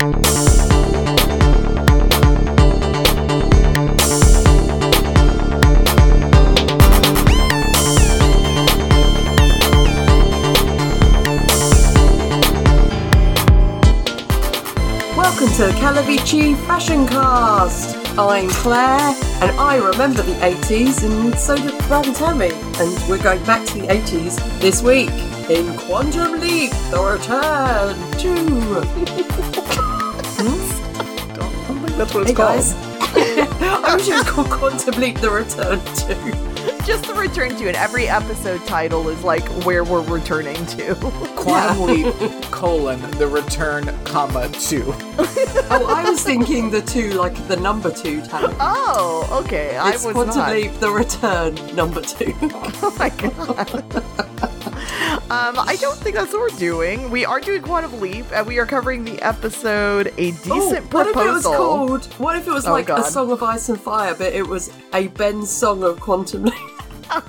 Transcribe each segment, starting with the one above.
Welcome to Calavici Fashion Cast. I'm Claire, and I remember the 80s, and so did Brad and Tammy. And we're going back to the 80s this week in Quantum Leap: The Return to. I don't think that's what it's Hey called. guys, I wish it was called Quantum Leap: The Return to. Just the return to and Every episode title is like where we're returning to. Quantum Leap colon the return comma two. Oh, I was thinking the two, like the number two Tammy. Oh, okay. I It's was Quantum not. Leap: The Return number two. Oh my god. um, I don't think that's what we're doing. We are doing Quantum Leap, and we are covering the episode "A Decent Oh, what if it was called? What if it was Oh, like God. a song of ice and fire, but it was a Ben song of quantum leap?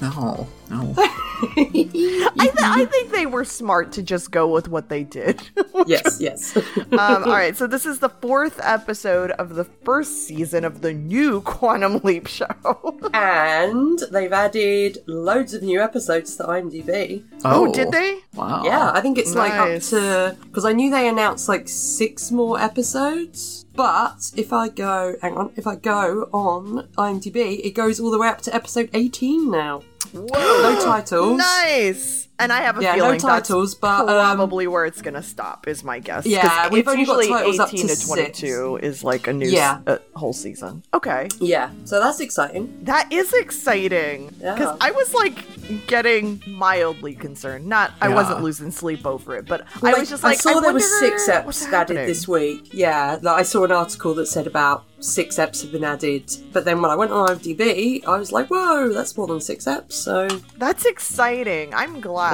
No, no. I, th- I think they were smart to just go with what they did. yes, yes. um, all right, so this is the fourth episode of the first season of the new Quantum Leap show. and they've added loads of new episodes to IMDb. oh, did they? Wow. Yeah, I think it's like up to because I knew they announced like six more episodes. But if I go, hang on, if I go on IMDb, it goes all the way up to episode 18 now. Whoa! No titles. Nice. And I have a Yeah, no feeling titles, that's but, um, probably where it's gonna stop. Is my guess. Yeah, we've only got titles up to to twenty-two is like a new Yeah. s- uh, whole season. Okay, Yeah, so that's exciting. that is exciting. Because Yeah. I was like getting mildly concerned. Not, I wasn't losing sleep over it, but I Like, was just like, I saw I there was six eps added this week. Yeah, like I saw an article that said about six eps have been added, but then when I went on IMDb, I was like, whoa, that's more than six eps. So That's exciting. I'm glad.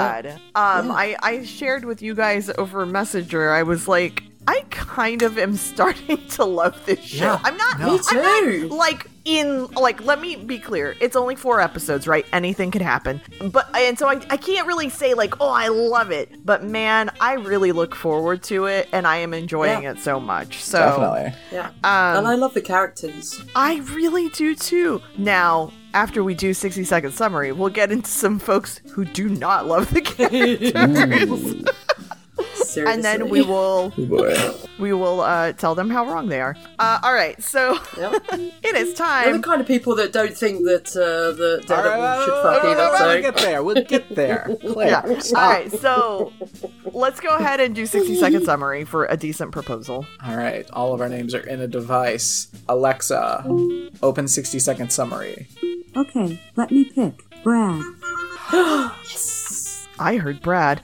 Um, Yeah. I, I shared with you guys over Messenger. I was like, I kind of am starting to love this show. Yeah, I'm not. no. Me I'm not, like in like. Let me be clear. It's only four episodes, right? Anything could happen. But and so I, I can't really say like, oh, I love it. But man, I really look forward to it, and I am enjoying Yeah. it so much. So Definitely. yeah, Um, and I love the characters. I really do too. Now, after we do 60 second summary, we'll get into some folks who do not love the characters. Seriously, and then we will Oh we will uh, tell them how wrong they are. Uh, all right, so Yep. it is We're the kind of people that don't think that uh, the All Daredevil right, should we'll, fuck we'll- either. we'll get there. We'll get there. Claire, Yeah. All stop. right, so let's go ahead and do 60 second summary for a decent proposal. All right, all of our names are in a device. Alexa, open 60 second summary. Okay, let me pick. Brad. Yes. I heard Brad.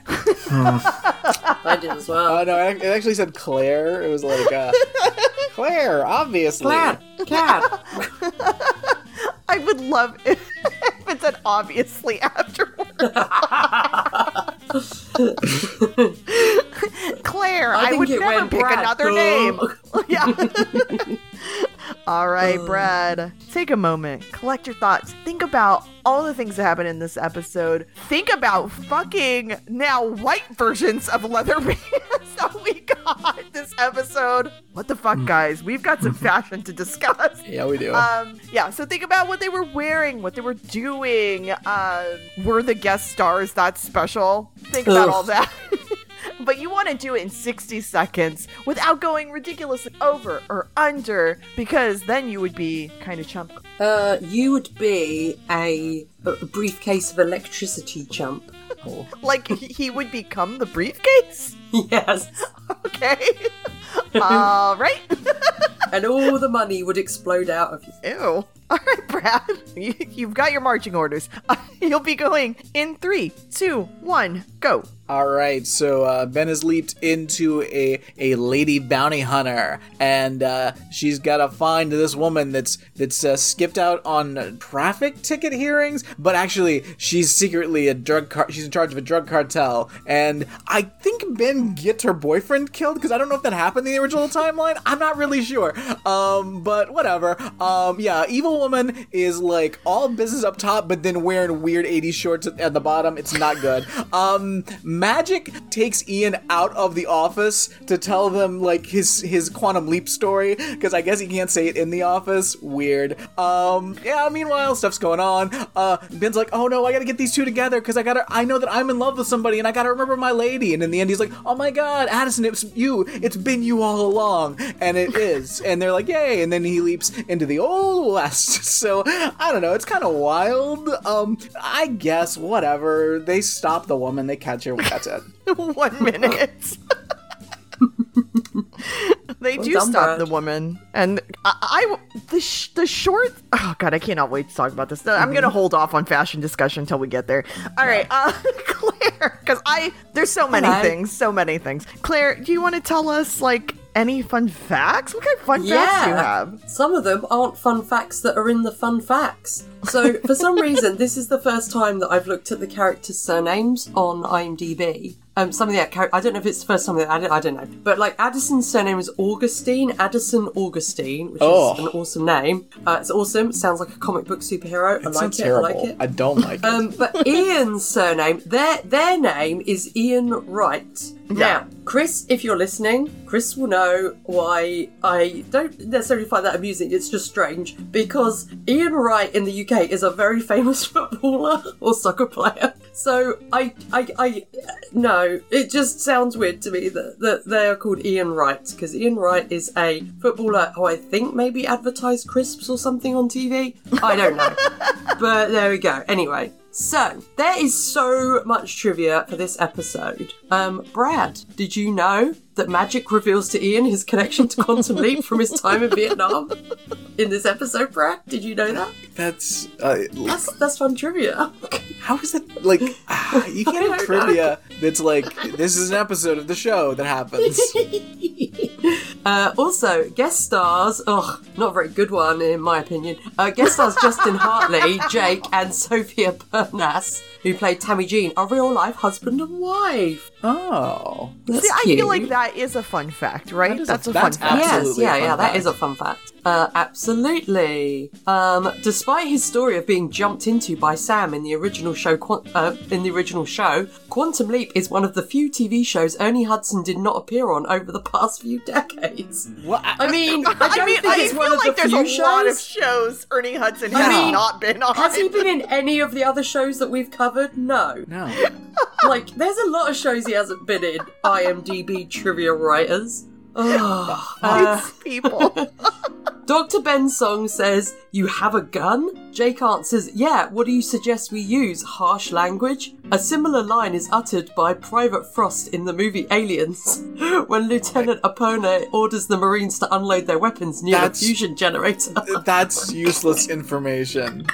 I did as well. Oh no, it it actually said Claire. It was like, uh, Claire, obviously. Cat, cat. I would love it if it said obviously afterwards. Claire, I I, would never pick Brad. another Duh. name. yeah. All right, Brad. Take a moment, collect your thoughts, think about all the things that happened in this episode. Think about fucking now white versions of leather pants that we got this episode. What the fuck, guys? We've got some fashion to discuss. Yeah, we do. Um, yeah, so think about what they were wearing, what they were doing. Uh, were the guest stars that special? Think about Ugh. all that. but you want to do it in 60 seconds without going ridiculously over or under, because then you would be kind of chump. Uh, you would be a, a briefcase of electricity chump. Like he- he would become the briefcase? yes. Okay. all right. And all the money would explode out of you. Ew. All right, Brad. You, you've got your marching orders. you'll be going in three, two, one, go. All right, so uh, Ben has leaped into a a lady bounty hunter, and uh, she's got to find this woman that's that's uh, skipped out on traffic ticket hearings, but actually she's secretly a drug car. She's in charge of a drug cartel, and I think Ben gets her boyfriend killed because I don't know if that happened in the original timeline. I'm not really sure, um, but whatever. Um, yeah, evil woman is like all business up top, but then wearing weird 80s shorts at, at the bottom. It's not good. Um, Magic takes Ian out of the office to tell them like his his quantum leap story because I guess he can't say it in the office. Weird. Um, yeah. Meanwhile, stuff's going on. Uh, Ben's like, oh no, I gotta get these two together because I gotta. I know that I'm in love with somebody and I gotta remember my lady. And in the end, he's like, oh my god, Addison, it's you. It's been you all along, and it is. and they're like, yay! And then he leaps into the old west. So I don't know. It's kind of wild. Um, I guess whatever. They stop the woman. They catch her. That's it. One minute. they do stop Brad. the woman, and I, I the sh- the short. Oh god, I cannot wait to talk about this. I'm gonna hold off on fashion discussion until we get there. All right, uh, Claire, because I there's so many Hello. things, so many things. Claire, do you want to tell us like any fun facts? What kind of fun facts do you have? Some of them aren't fun facts that are in the fun facts. So, for some reason, this is the first time that I've looked at the characters' surnames on IMDb. Um, some of the I don't know if it's the first time that I don't, I don't know, but like Addison's surname is Augustine, Addison Augustine, which Oh. is an awesome name. Uh, it's awesome. Sounds like a comic book superhero. I It like sounds it. terrible. I like it. I don't like it. Um, but Ian's surname, their their name is Ian Wright. Now, Chris, if you're listening, Chris will know why I don't necessarily find that amusing. It's just strange because Ian Wright in the UK is a very famous footballer or soccer player. So I, I, I, no, it just sounds weird to me that, that they are called Ian Wright because Ian Wright is a footballer who I think maybe advertised crisps or something on TV. I don't know. But there we go. Anyway, so there is so much trivia for this episode. Um, Brad, did you know that magic reveals to Ian his connection to Quantum Leap from his time in Vietnam? In this episode, Brad, did you know that? That's uh, That's that's fun trivia. how is it like? ah, you can't have trivia that's like this is an episode of the show that happens. Uh, also, guest stars, ugh, not a very good one in my opinion. Uh, guest stars Justin Hartley, Jake, and Sophia Pernas, who played Tammy Jean, are real life husband and wife. Oh, That's See, I feel like that is a fun fact, right? That is a- that's a, that's fun fact. yes, yeah, yeah, that fact. is a fun fact. Uh, absolutely. Um, despite his story of being jumped into by Sam in the original show, uh, in the original show, Quantum Leap is one of the few TV shows Ernie Hudson did not appear on over the past few decades. well, I mean, I don't I mean, think I it's feel one of like the there's few a shows. lot of shows Ernie Hudson I has mean, not been on. Has he been in any of the other shows that we've covered? No. no. Like, there's a lot of shows he hasn't been in. IMDb trivia writers. Ugh. Uh, people. Dr. Ben Song says, You have a gun? Jake answers, Yeah, what do you suggest we use? Harsh language? A similar line is uttered by Private Frost in the movie Aliens, when Lieutenant Apone orders the Marines to unload their weapons near That's- a fusion generator. That's useless information.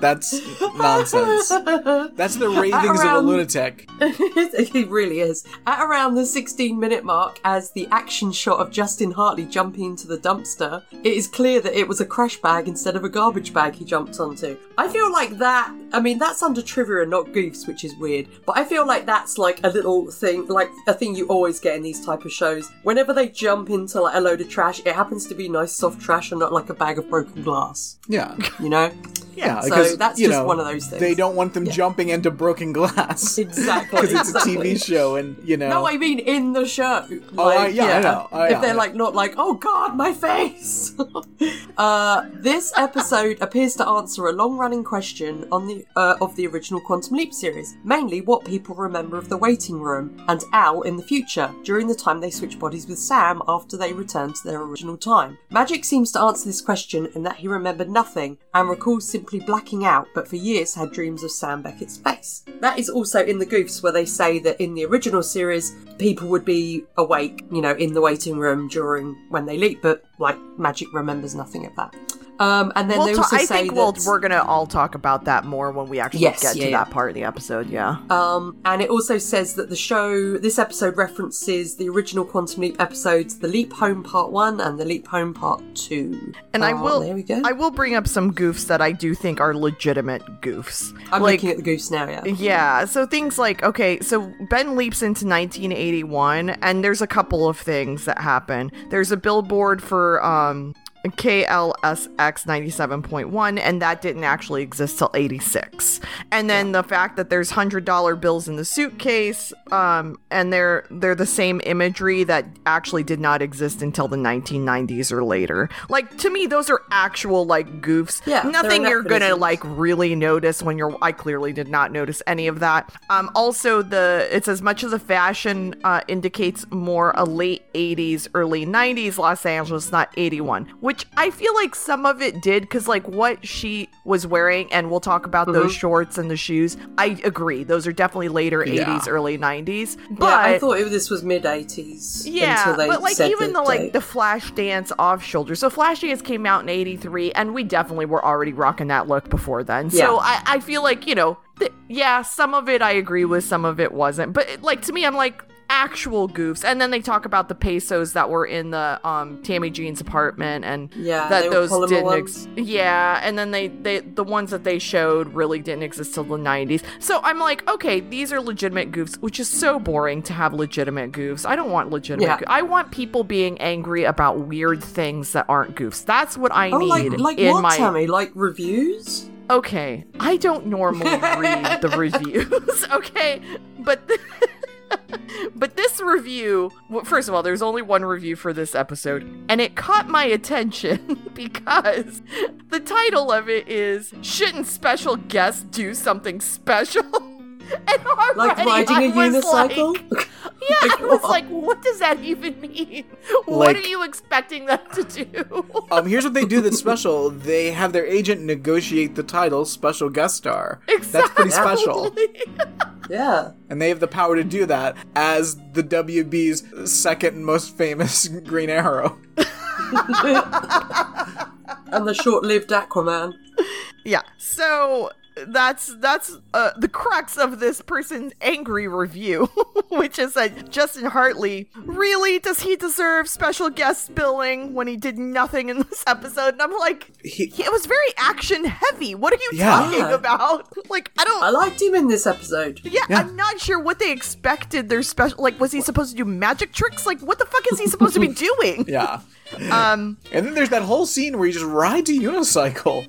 That's nonsense. That's the ravings of a lunatic. it really is. At around the 16 minute mark, as the action shot of Justin Hartley jumping into the dumpster, it is clear that it was a crash bag instead of a garbage bag he jumped onto. I feel like that, I mean, that's under trivia and not goofs, which is weird, but I feel like that's like a little thing, like a thing you always get in these type of shows. Whenever they jump into like a load of trash, it happens to be nice soft trash and not like a bag of broken glass, Yeah. you know? Yeah, So because that's you just know, one of those things. They don't want them jumping into broken glass. Exactly, Because it's a. TV show, and you know. No, I mean in the show. Oh, I- yeah, I know. Oh, if yeah, they're yeah. like not like, oh god, my face. uh, this episode appears to answer a long-running question on the uh, of the original Quantum Leap series, mainly what people remember of the waiting room and Al in the future during the time they switch bodies with Sam after they return to their original time. Magic seems to answer this question in that he remembered nothing and recalls simply blacking out, but for years had dreams of Sam Beckett's face. That is also in the Goofs where they say that in the original series, people would be awake, you know, in the waiting room during when they leap, but like Magic remembers nothing of that. Um, and then We'll they ta- I think that we'll, we're gonna all talk about that more when we actually Yes, get yeah, to yeah. that part of the episode. Yeah. Um, and it also says that the show, this episode references the original Quantum Leap episodes, The Leap Home Part 1 and The Leap Home Part 2. And I will. There we go. I will bring up some goofs that I do think are legitimate goofs. I'm like, looking at the goofs now, yeah. Yeah, so things like okay, so Ben leaps into 1981 and there's a couple of things that happen. There's a billboard for um KLSX 97.1, and that didn't actually exist till 86. And then the fact that there's $100 bills in the suitcase, um, and they're they're the same imagery that actually did not exist until the 1990s or later. Like to me, those are actual like goofs. Yeah, nothing you're gonna like really notice when you're. I clearly did not notice any of that. Um, also the it's as much as the fashion uh, indicates more a late 80s, early 90s Los Angeles, not 81, which I feel like some of it did because like what she was wearing, and we'll talk about those mm-hmm. shorts and the shoes. I agree, those are definitely later Yeah. 80s, early 90s. But yeah, I thought it, this was mid 80s. yeah, until they but like even the the like the Flash Dance off shoulder. So Flash Dance came out in '83, and we definitely were already rocking that look before then. So I, I feel like you know, th- yeah, some of it I agree with, some of it wasn't. But like to me, I'm like actual goofs. And then they talk about the pesos that were in the um Tammy Jean's apartment, and Yeah, that those didn't. Ex- yeah, and then they they the ones that they showed really didn't exist till the 90s. So I'm like, okay, these are legitimate goofs, which is so boring to have legitimate goofs. I don't want legitimate. Yeah. I want people being angry about weird things that aren't goofs. That's what I Oh, need like like in what, my. Tammy? Like reviews? Okay, I don't normally read the reviews. Okay, but. But this review, well, first of all, there's only one review for this episode, and it caught my attention because the title of it is Shouldn't Special Guests Do Something Special? And already Like riding I a unicycle? Like, yeah, I was what? like, what does that even mean? what Like- are you expecting them to do? Um, here's what they do that's special. They have their agent negotiate the title special guest star. That's pretty special. yeah. And they have the power to do that as the WB's second most famous Green Arrow. And the short-lived Aquaman. Yeah. So that's that's uh, the crux of this person's angry review, which is that Justin Hartley really does he deserve special guest billing when he did nothing in this episode? And I'm like, He- it was very action heavy. What are you Yeah. talking about? Like, I don't. I liked him in this episode. yeah, Yeah. I'm not sure what they expected their special. Like, was he supposed to do magic tricks? Like, what the fuck is he supposed to be doing? Yeah. Um, And then there's that whole scene where he just rides a unicycle.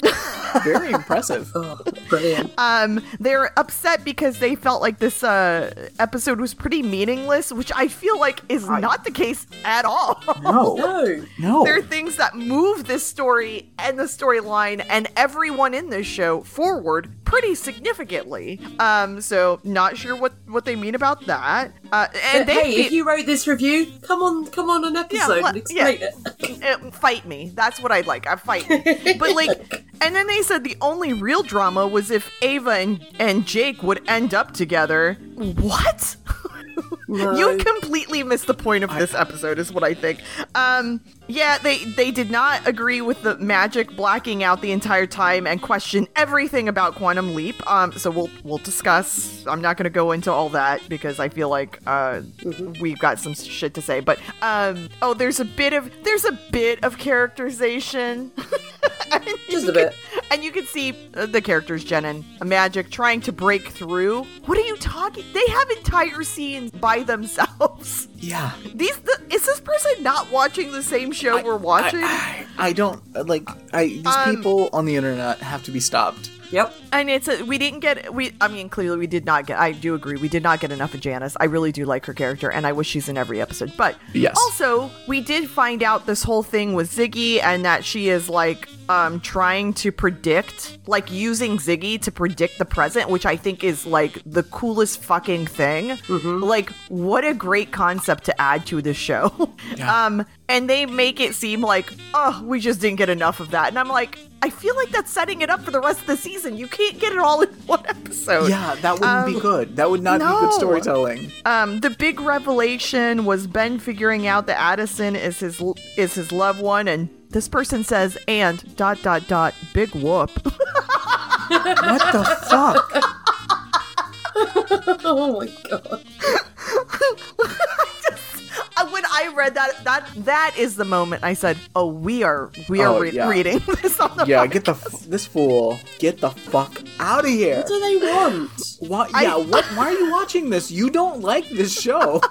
Very impressive. Oh, brilliant. um, they're upset because they felt like this uh episode was pretty meaningless, which I feel like is not the case at all. No. No. No. there are things that move this story and the storyline and everyone in this show forward pretty significantly. Um, so not sure what what they mean about that. Uh, and hey, if you wrote this review, come on, come on an episode let- and explain yeah. it. uh, fight me. That's what I'd like. I fight. but like, and then they said the only real drama was if Ava and and Jake would end up together. What? You completely missed the point of this episode, is what I think. Um, yeah, they they did not agree with the magic blacking out the entire time and question everything about Quantum Leap. Um, so we'll we'll discuss. I'm not going to go into all that because I feel like uh we've got some shit to say. But um, oh, there's a bit of there's a bit of characterization. Just a bit. can- and you can see uh, the characters, Jen and Magic, trying to break through. What are you talking? They have entire scenes by themselves. Yeah. These the, is this person not watching the same show we're watching? I, I don't like I these Um, people on the internet have to be stopped. Yep. and it's a, we didn't get we. I mean, clearly we did not get. I do agree we did not get enough of Janis. I really do like her character, and I wish she's in every episode. But Yes. also we did find out this whole thing with Ziggy, and that she is like um trying to predict, like using Ziggy to predict the present, which I think is like the coolest fucking thing. Like, what a great concept to add to this show. Yeah. um, and they make it seem like, oh, we just didn't get enough of that, and I'm like. I feel like that's setting it up for the rest of the season. You can't get it all in one episode. Yeah, that wouldn't be good. That would not be good storytelling. Um, the big revelation was Ben figuring out that Addison is his is his loved one, and this person says, "and dot dot dot big whoop." What the fuck? Oh my god. When I read that, that that is the moment I said, "Oh, we are we are Oh, re- yeah. reading this on the Yeah, podcast." get the f- this fool. Get the fuck out of here. What do they want? Why, I- yeah, what? Why are you watching this? You don't like this show.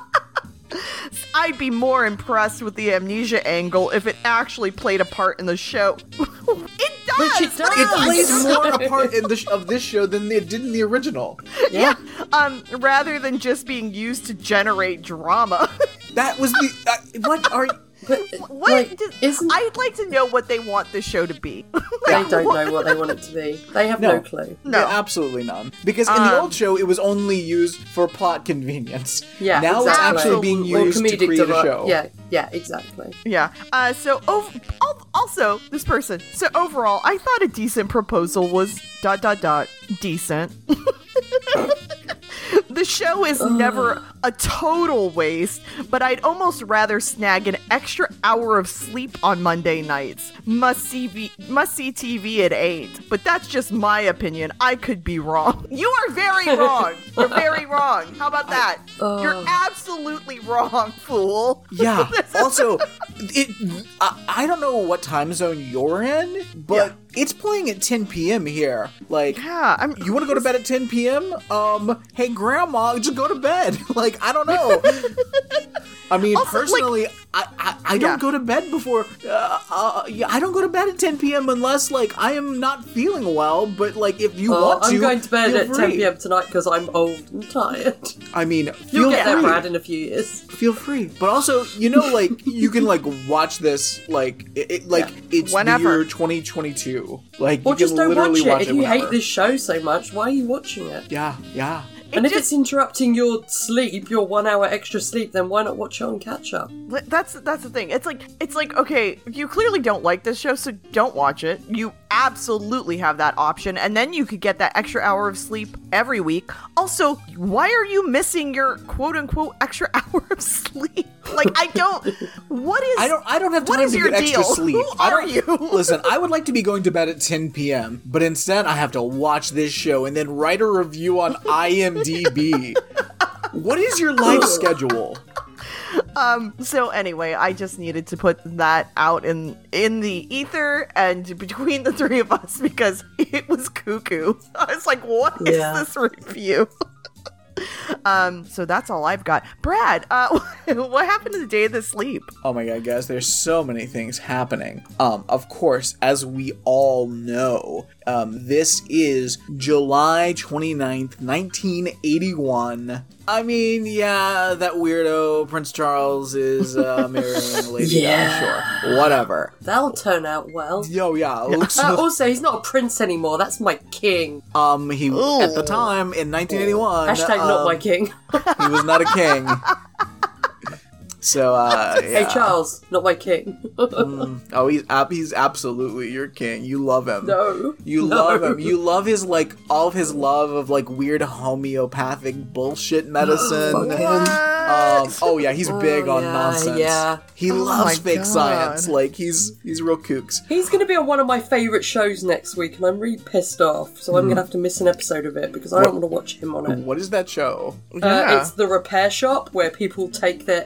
I'd be more impressed with the amnesia angle if it actually played a part in the show. it does. Which it but does. It plays more a part in the sh- of this show than it did in the original. Yeah. um, rather than just being used to generate drama. That was the uh, what are But what? like, does- isn't I'd like to know what they want this show to be. they don't know what they want it to be? They have no, No. clue. No. Yeah, absolutely none. Because in the Um, old show, it was only used for plot convenience. Yeah, Now exactly. it's actually being Or used to comedic create a show. Yeah, yeah, exactly. Yeah. Uh, so ov- also this person. So overall, I thought a decent proposal was dot dot dot decent. the show is never a total waste, but I'd almost rather snag an extra hour of sleep on Monday nights. Must see v- must see TV at eight. But that's just my opinion. I could be wrong. You are very wrong. You're very wrong. How about that? You're absolutely wrong, fool. Yeah. also, it I, I don't know what time zone you're in, but it's playing at 10 p.m. here. Like, Yeah, I'm. you want to go to bed at 10 p.m.? Um, hey grandma, just go to bed. like, I don't know. I mean, Also, like- personally, I, I I don't Yeah. go to bed before. Uh, uh, yeah, I don't go to bed at 10 p.m. unless like I am not feeling well. But like, if you Oh, want to, I'm going to bed feel at 10 p.m. tonight because I'm old and tired. I mean, You'll feel get there, free. Brad, in a few years. feel free but also you know like you can like watch this like it, it- like it's Whenever. the year 2022 like Or you just can don't watch it. watch if you whenever. hate this show so much, why are you watching it? yeah yeah and if it's interrupting your sleep, your one hour extra sleep, then why not watch it on catch up? That's that's the thing. It's like it's like okay, you clearly don't like this show, so don't watch it. You absolutely have that option, and then you could get that extra hour of sleep every week. Also, why are you missing your quote unquote extra hour of sleep? Like I don't. What is? I don't. I don't have time to your get extra sleep. Who I are you? listen, I would like to be going to bed at 10 p.m., but instead I have to watch this show and then write a review on IMDb. what is your life schedule? Um. So anyway, I just needed to put that out in in the ether and between the three of us because it was cuckoo. I was like, "What is Yeah. this review?" um. So that's all I've got. Brad, uh, what happened to the day of the sleep? Oh my god, guys, there's so many things happening. Um, of course, as we all know, um, this is July 29th, 1981. I mean, yeah, that weirdo Prince Charles is uh, marrying a Lady Yeah. Sure. Whatever. That'll turn out well. Yo, yeah, looks Uh, also, he's not a prince anymore. That's my king. um he at the time in 1981 Hashtag not um, my king. he was not a king. So uh Hey. Charles, not my king. Oh, he's ab- he's absolutely your king. You love him. no. You No. love him. You love his like all of his love of like weird homeopathic bullshit medicine. um, oh yeah, he's big Oh, on yeah, nonsense. yeah. He Oh loves fake God. science. Like he's he's real kooks. He's going to be on one of my favourite shows next week, and I'm really pissed off. So I'm going to have to miss an episode of it because I don't want to watch him on it. What is that show? Uh, Yeah. it's the repair shop where people take their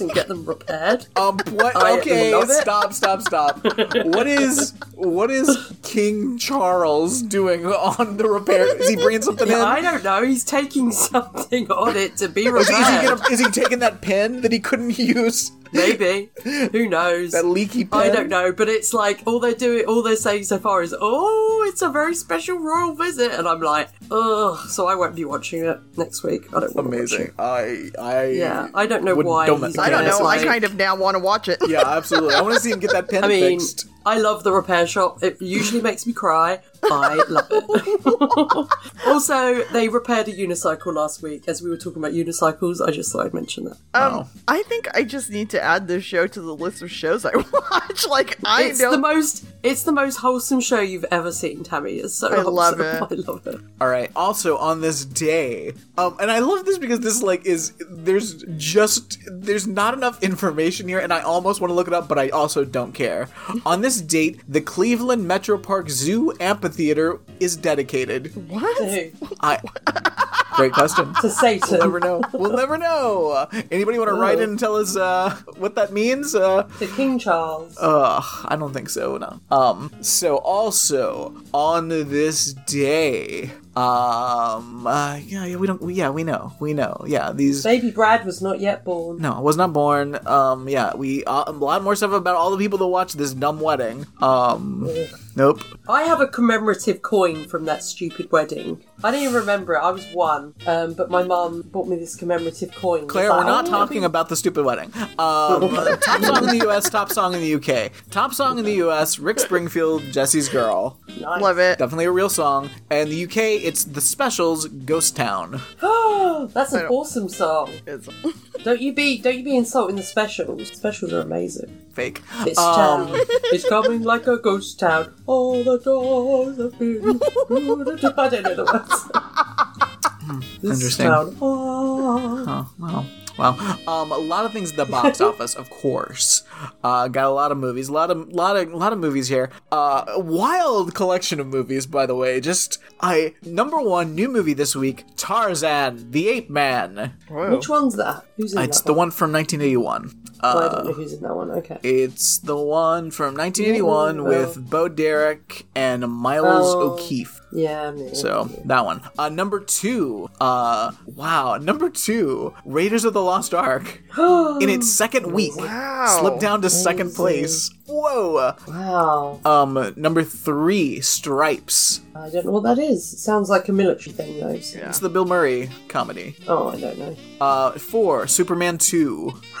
and get them repaired. Um. What? I Okay. love it. Stop. Stop. Stop. what is what is King Charles doing on the repair? Is he bringing something in? I don't know. He's taking something on it to be Is he, is, he repaired. gonna, is he taking that pen that he couldn't use? Maybe. Who knows? That leaky pen? I don't know, but it's like all they're doing, all they're saying so far is, "Oh, it's a very special royal visit," and I'm like, "Ugh." So I won't be watching it next week. I don't want to watch Amazing. it. I I Yeah, I don't know why. don't- I don't gonna, know. I kind of now want to watch it. Yeah, absolutely. I want to see him get that pen I mean, fixed. I love the repair shop. It usually makes me cry. I love it. also, they repaired a unicycle last week. As we were talking about unicycles, I just thought I'd mention that. Um, Oh. I think I just need to add this show to the list of shows I watch. Like I it's don't. the most it's the most wholesome show you've ever seen, Tammy. It's so I love wholesome. I love it. All right. Also on this day, um, and I love this because this like is there's just there's not enough information here, and I almost want to look it up, but I also don't care. on this date, the Cleveland Metro Park Zoo Amphitheater is dedicated. what? I. Great question. to Satan. We'll never know. We'll never know. Uh, anybody want to write in and tell us uh, what that means? Uh, to King Charles. Ugh, I don't think so. No. Um. So also on this day, Um, uh, yeah, yeah, we don't. Yeah, we know. We know. Yeah, these. Baby Brad was not yet born. No, I was not born. Um, yeah, we uh, a lot more stuff about all the people that watched this dumb wedding. Um, nope. I have a commemorative coin from that stupid wedding. I don't even remember it. I was one, um, but my mum bought me this commemorative coin. Claire, It's we're not "Oh, talking about the stupid wedding. Um, top song in the U.S., top song in the U.K. Top song in the U.S. Rick Springfield, Jessie's Girl. nice. Love it. Definitely a real song. And the U.K. It's the Specials, Ghost Town. That's an awesome song. It's- Don't you be don't you be insulting the specials. Specials are amazing. Fake. This Um, town is coming like a ghost town. All the doors have been. I don't know the words. this Interesting. town. Oh. Oh, wow. Wow. Um, a lot of things at the box office, of course. Uh, got a lot of movies, a lot of, lot of, lot of movies here. Uh, a wild collection of movies, by the way. Just, I number one new movie this week: Tarzan, the Ape Man. Which one's that? Who's in It's that the one? one from 1981. Oh, I Uh, don't know who's in that one. Okay. it's the one from 1981 Ooh, with Bo Derek and Miles Oh. O'Keefe. Yeah, maybe. So that one. Uh, number two. Uh, wow. Number two. Raiders of the Lost Ark. in its second week, Wow. slipped down to second place. Whoa. Wow. Um, number three. Stripes. I don't know what that is. It sounds like a military thing, though. so- It's the Bill Murray comedy. Oh, I don't know. Uh, four. Superman two.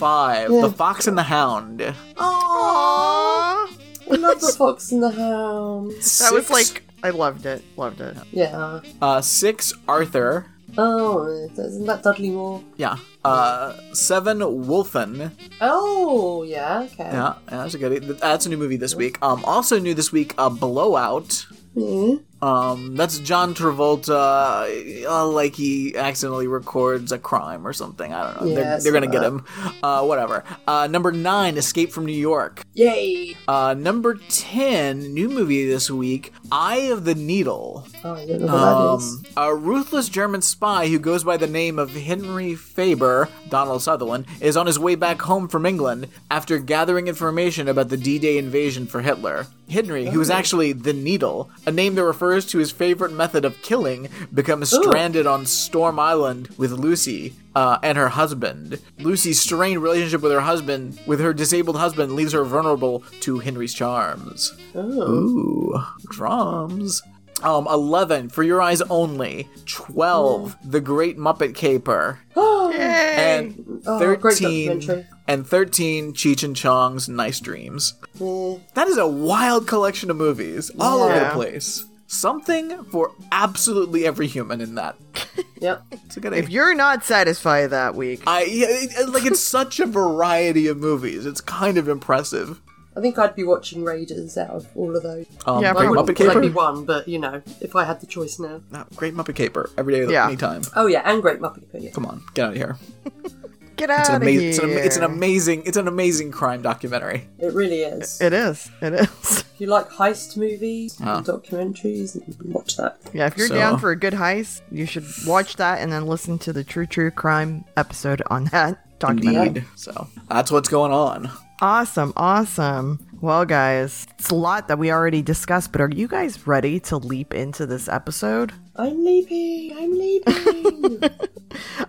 Five. Yeah. The Fox and the Hound. Aww. I love the Fox and the Hound. That was like I loved it. Loved it. Yeah. Uh, six. Arthur. Oh, isn't that Dudley Moore? Yeah. Uh, seven. Wolfen. Oh, yeah. Okay. Yeah, yeah, that's a good. That's a new movie this week. Um, also new this week. Uh, Blowout. Hmm. Um, that's John Travolta, uh, like he accidentally records a crime or something. I don't know. Yeah, they're, they're gonna get him. Uh, whatever. Uh, number nine, Escape from New York. Yay! Uh, number ten, new movie this week, Eye of the Needle. Oh, I don't know what that is. Um, a ruthless German spy who goes by the name of Henry Faber, Donald Sutherland, is on his way back home from England after gathering information about the D-Day invasion for Hitler. Henry, who is actually the Needle, a name that refers to his favorite method of killing, becomes stranded on Storm Island with Lucy. Uh, and her husband. Lucy's strained relationship with her husband, with her disabled husband, leaves her vulnerable to Henry's charms. Ooh, drums. Um, 11, For Your Eyes Only. 12, The Great Muppet Caper. And Oh, great 13, documentary. and 13, Cheech and Chong's Nice Dreams. Yeah. That is a wild collection of movies, all over the place. Something for absolutely every human in that. Yep. It's a good If you're not satisfied that week, I yeah, it- it- like it's such a variety of movies. It's kind of impressive. I think I'd be watching Raiders out of all of those. Um, Yeah, I Great probably. wouldn't Muppet because I'd Caper. be one, but you know, if I had the choice now. No, Great Muppet Caper every day, Yeah. anytime. Oh yeah, and Great Muppet Caper. Yeah. Come on, get out of here. get It's out an, of amazing. here. It's, an, ama- it's an amazing. It's an amazing crime documentary. It really is. It is. It is. If you like heist movies and documentaries, watch that. Yeah, if you're So- down for a good heist, you should watch that and then listen to the True True Crime episode on that documentary. Indeed. So that's what's going on. Awesome, awesome. Well, guys, it's a lot that we already discussed, but are you guys ready to leap into this episode? I'm leaping. I'm leaping.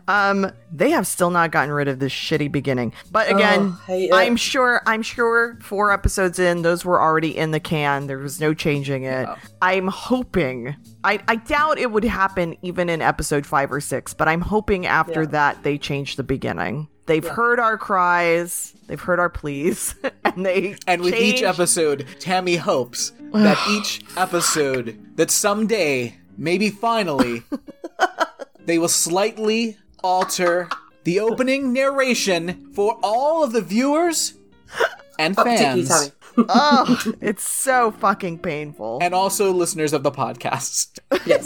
Um, they have still not gotten rid of this shitty beginning. But again, Oh. I'm sure I'm sure four episodes in, those were already in the can. There was no changing it. I'm hoping I, I doubt it would happen even in episode five or six, but I'm hoping after Yeah. that they change the beginning. They've heard our cries, they've heard our pleas, and they And with each episode, Tammy hopes that each episode, that someday, maybe finally, they will slightly alter the opening narration for all of the viewers and fans, Tammy. oh, it's so fucking painful. and also listeners of the podcast. Yes.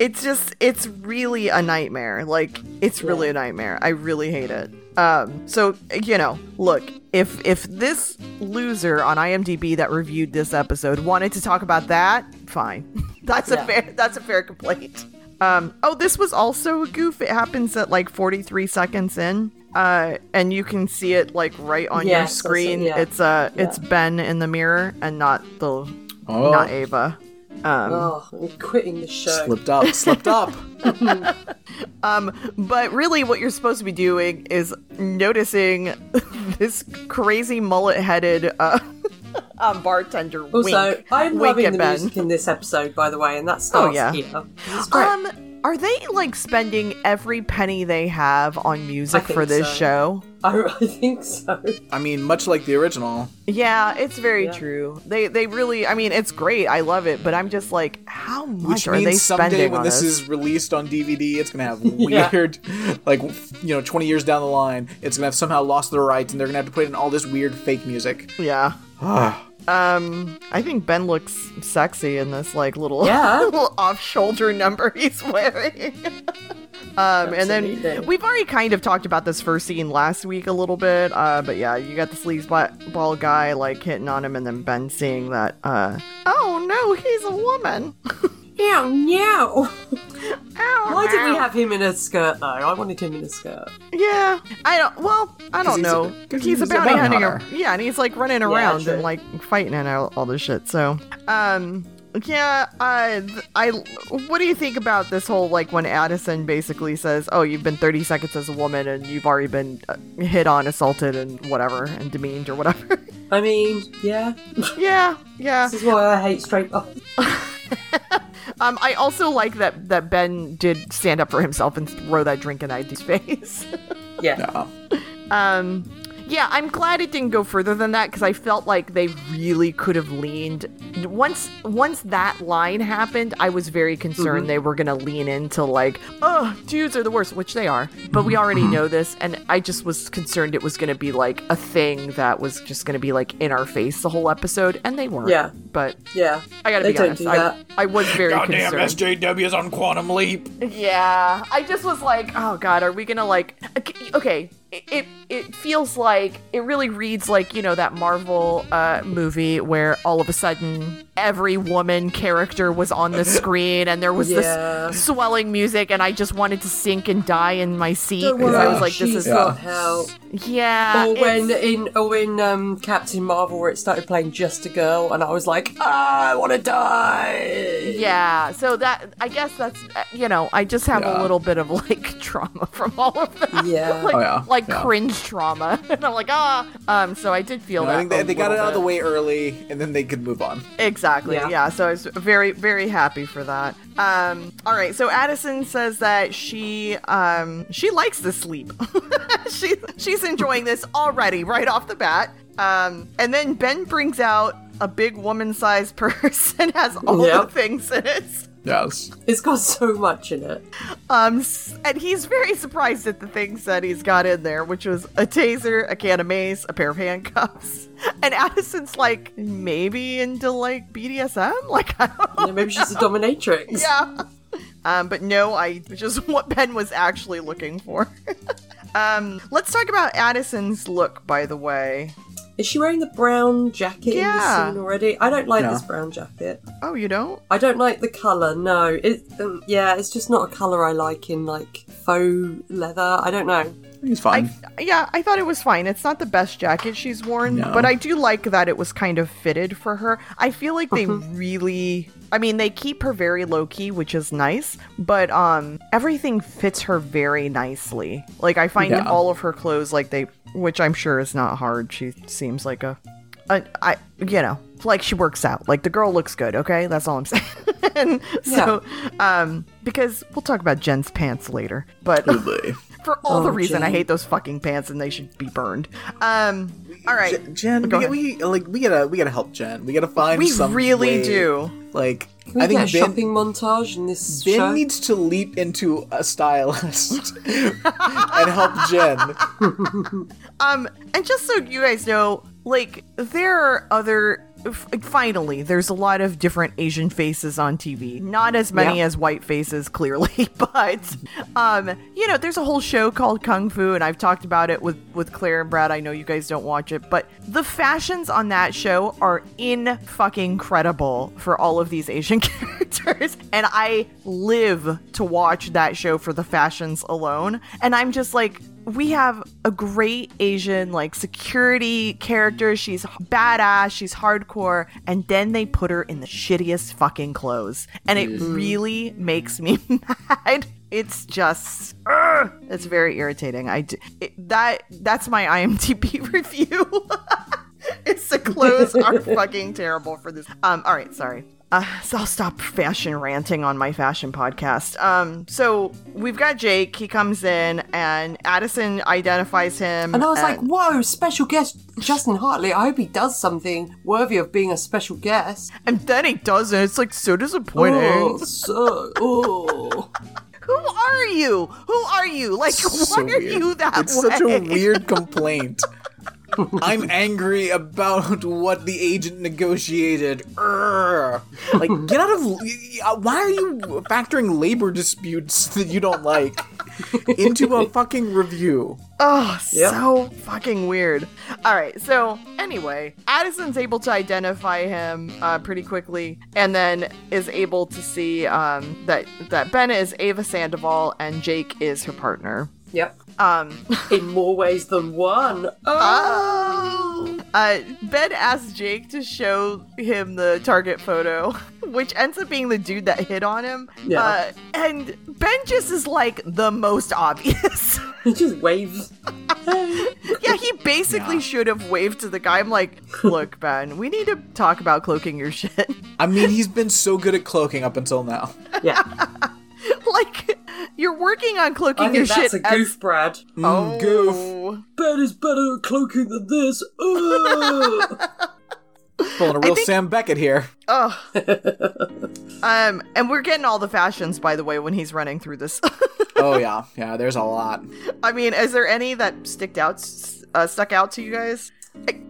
it's just it's really a nightmare like it's really a nightmare i really hate it um so you know look if if this loser on imdb that reviewed this episode wanted to talk about that fine that's a fair that's a fair complaint um oh this was also a goof it happens at like 43 seconds in uh and you can see it like right on your Yes, also- screen yeah. it's uh Yeah. it's ben in the mirror and not the Oh. not ava Um, Oh, I'm quitting the show. Slipped up, slipped up. um, but really, what you're supposed to be doing is noticing this crazy mullet-headed uh, um, bartender. Also, wink, I'm wink loving the Ben. music in this episode, by the way, and that starts yeah. here. Um, are they like spending every penny they have on music for this so. show? I, I think so. I mean, much like the original. Yeah, it's very Yeah. true. They they really, I mean, it's great. I love it, but I'm just like, how much Which are they means someday spending when on this this? is released on DVD, it's gonna have Yeah. weird, like you know, 20 years down the line, it's gonna have somehow lost their rights, and they're gonna have to put in all this weird fake music. Yeah. Ah, Um, I think Ben looks sexy in this like little, Yeah. little off-shoulder number he's wearing. Um, and then we've already kind of talked about this first scene last week a little bit. Uh, but yeah, you got the sleazeball guy like hitting on him, and then Ben seeing that. Uh, oh no, he's a woman. Meow, meow. Ow, Why did we have him in a skirt, though? I wanted him in a skirt. Yeah, I don't. Well, I don't he's a- he's, he's a bounty hunting. hunter. Yeah, and he's like running around true. and like fighting and all, all this shit. So, um, yeah. Uh, I. What do you think about this whole like when Addison basically says, "Oh, you've been 30 seconds as a woman and you've already been uh, hit on, assaulted, and whatever, and demeaned or whatever." I mean, yeah. yeah, yeah. This is why I hate straight up. Um, I also like that that Ben did stand up for himself and throw that drink in ID's face. Yeah. no. Um, yeah, I'm glad it didn't go further than that because I felt like they really could have leaned. Once once that line happened, I was very concerned they were gonna lean into like, oh, dudes are the worst, which they are. But we already know this, and I just was concerned it was gonna be like a thing that was just gonna be like in our face the whole episode, and they weren't. Yeah. But Yeah. I gotta They be honest, I. I was very concerned. Goddamn concerned. SJW's on Quantum Leap. Yeah, I just was like, oh god, are we gonna like? okay- Okay, it it, it feels like it really reads like you know that Marvel uh, movie where all of a sudden every woman character was on the screen and there was Yeah. this swelling music and I just wanted to sink and die in my seat Don't because I was like, this she's is got help. yeah. Or when in or when um, Captain Marvel where it started playing Just a Girl and I was like, ah, I want to die. Yeah, so that I guess that's uh, you know I just have Yeah. a little bit of like trauma from all of that. Yeah. like Oh, yeah. like Yeah. cringe trauma, and I'm like ah. Um, so I did feel No, that. I think they, a they got it little out of the way early, and then they could move on. Exactly. Yeah. Yeah. So I was very very happy for that. Um. All right. So Addison says that she um she likes to sleep. she she's enjoying this already right off the bat. Um. And then Ben brings out a big woman-sized purse and has all Yep. the things in it. Yes. It's got so much in it. Um, and he's very surprised at the things that he's got in there, which was a taser, a can of mace, a pair of handcuffs. And Addison's like, maybe into like BDSM? Like, I don't know. Yeah, maybe she's a dominatrix. Yeah. Um, but no, I just what Ben was actually looking for. um, let's talk about Addison's look, by the way. Is she wearing the brown jacket Yeah. in the scene already? I don't like No. this brown jacket. Oh, you don't? I don't like the colour, no. It, um, yeah, it's just not a colour I like in like faux leather. I don't know. He's fine. Yeah, I thought it was fine. It's not the best jacket she's worn, No. but I do like that it was kind of fitted for her. I feel like they really I mean, they keep her very low key, which is nice, but um everything fits her very nicely. Like I find Yeah. all of her clothes like they which I'm sure is not hard. She seems like a a I you know, like she works out. Like the girl looks good, okay? That's all I'm saying. and so um because we'll talk about Jen's pants later. But Absolutely. For all the Oh, reason I hate those fucking pants and they should be burned. Um, all right, Jen, Jen Go we, we like we gotta we gotta help Jen. We gotta find we some really way- do. Like Can we I think get a Ben, shopping montage in this Ben show? needs to leap into a stylist and help Jen. Um, and just so you guys know, like there are other. F- Finally, there's a lot of different Asian faces on TV. Not as many Yeah. as white faces, clearly, but um, you know, there's a whole show called Kung Fu, and I've talked about it with with Claire and Brad. I know you guys don't watch it, but the fashions on that show are in fucking credible for all of these Asian characters, and I live to watch that show for the fashions alone. And I'm just like, we have a great Asian like security character. She's badass, she's hardcore, and then they put her in the shittiest fucking clothes. And it really makes me mad. It's just ugh, it's very irritating. I d- it, that that's my IMDb review. it's the clothes are fucking terrible for this. Um all right, sorry. Uh, so I'll stop fashion ranting on my fashion podcast. Um, so we've got Jake. He comes in, and Addison identifies him. And I was like, whoa, special guest Justin Hartley. I hope he does something worthy of being a special guest. and then he doesn't. It's like so disappointing. Oh, so, oh. Who are you? Who are you? Like, So why are you that It's way? such a weird complaint. I'm angry about what the agent negotiated. Urgh. Like, get out of. Why are you factoring labor disputes that you don't like into a fucking review? Oh, Yep. so fucking weird. All right, so anyway, Addison's able to identify him uh, pretty quickly, and then is able to see um, that that Ben is Ava Sandoval and Jake is her partner. Yep. Um, In more ways than one. oh. Uh, ben asks Jake to show him the target photo, which ends up being the dude that hit on him. Yeah. Uh, and Ben just is like the most obvious. He just waves. Yeah, he basically Yeah. should have waved to the guy. I'm like, look, Ben, we need to talk about cloaking your shit. I mean, he's been so good at cloaking up until now. Yeah. like, you're working on I cloaking your think that's shit. a goof, Brad. oh, goof. Ben is better at cloaking than this. Ugh. Pulling a real think- Sam Beckett here. Oh. um, and we're getting all the fashions, by the way, when he's running through this. Oh yeah, yeah. There's a lot. I mean, is there any that sticked out, uh, stuck out to you guys?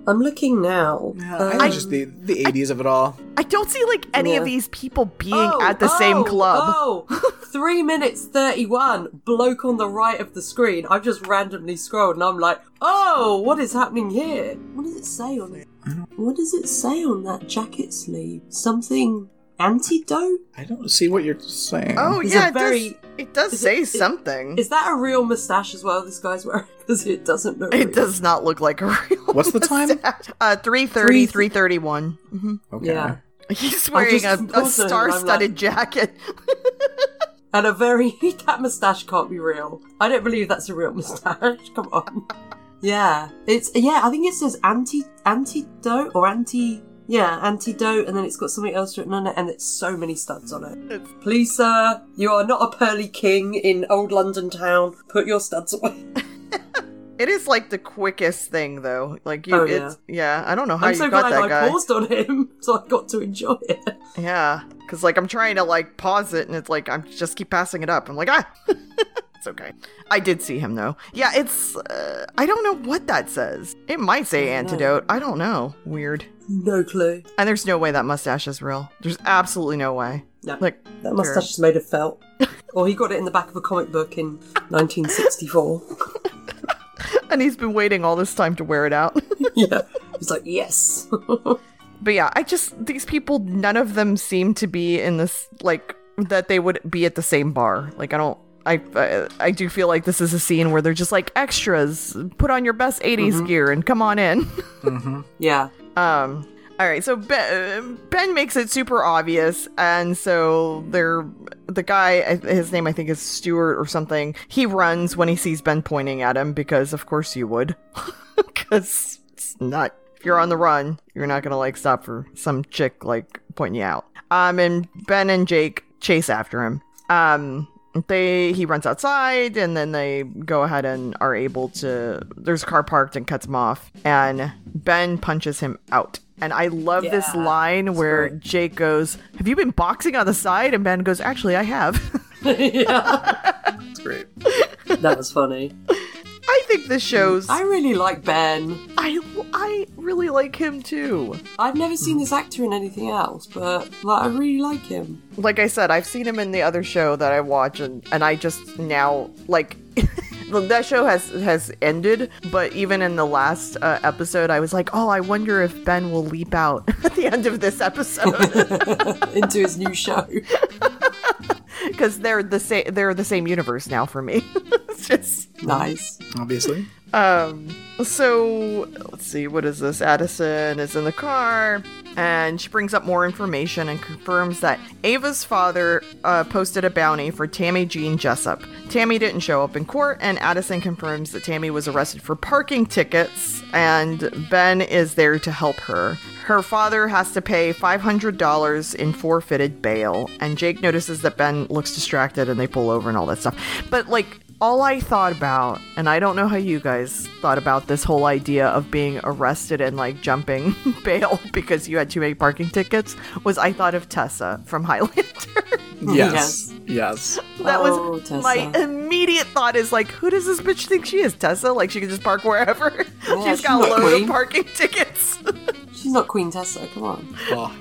I'm looking now. Yeah, I Um, think just the the 80s of it all. I don't see like any of these people being Oh, at the same oh, club. Oh, three minutes 31, bloke on the right of the screen. I've just randomly scrolled and I'm like, oh, what is happening here? What does it say on it? What does it say on that jacket sleeve? Something antidote? I don't see what you're saying. Oh, It's yeah, a it very- does, it does say it- something. Is that a real mustache as well this guy's wearing? Because it doesn't look It real. does not look like a real. What's the time? Uh, 330, 331. hmm Okay. Yeah. He's wearing just a, a star-studded like- jacket. And a very. that mustache can't be real. I don't believe that's a real mustache. Come on. Yeah. It's. Yeah, I think it says anti. Antidote or anti. Yeah, antidote, and then it's got something else written on it, and it's so many studs on it. It's- Please, sir, you are not a pearly king in old London town. Put your studs away. It is like the quickest thing, though. Like you, Oh, yeah. it's yeah. I don't know how I'm you so got glad that I guy. paused on him, so I got to enjoy it. Yeah, because like I'm trying to like pause it, and it's like I'm just keep passing it up. I'm like ah, it's okay. I did see him though. Yeah, it's uh, I don't know what that says. It might say I know. antidote. I don't know. Weird. No clue. And there's no way that mustache is real. There's absolutely no way. No. Like That mustache is made of felt. or he got it in the back of a comic book in 1964. and he's been waiting all this time to wear it out. yeah. He's like, yes. But yeah, I just these people none of them seem to be in this like that they would be at the same bar. Like I don't I I, I do feel like this is a scene where they're just like extras. Put on your best 80s gear and come on in. yeah. Um all right, so Ben, ben makes it super obvious, and so they're the guy. His name I think is Stuart or something. He runs when he sees Ben pointing at him because, of course, you would, because it's not. If you're on the run, you're not gonna like stop for some chick like pointing you out. Um, and Ben and Jake chase after him. Um, they he runs outside and then they go ahead and are able to there's a car parked and cuts him off and ben punches him out and i love this line where great. jake goes have you been boxing on the side and ben goes actually i have yeah. It's great. That was funny. I think this shows I really like Ben. i i really like him too I've never seen this actor in anything else, but like, I really like him. like i said i've seen him in the other show that i watch and and i just now like that show has has ended but even in the last uh, episode i was like oh i wonder if ben will leap out at the end of this episode Into his new show. because they're the same they're the same universe now for me it's just Nice. obviously. Um, so let's see, what is this? Addison is in the car and she brings up more information and confirms that Ava's father uh, posted a bounty for Tammy Jean Jessup. Tammy didn't show up in court, and Addison confirms that Tammy was arrested for parking tickets, and Ben is there to help her. Her father has to pay $500 in forfeited bail, and Jake notices that Ben looks distracted and they pull over and all that stuff. But, like, all I thought about, and I don't know how you guys thought about this whole idea of being arrested and like jumping bail because you had too many parking tickets, was I thought of Tessa from Highlander. Yes. Yes. that Oh, was Tessa. my immediate thought is like, who does this bitch think she is? Tessa? Like she can just park wherever. Yeah, she's she's got a not load queen. of parking tickets. She's not Queen Tessa, come on. Oh,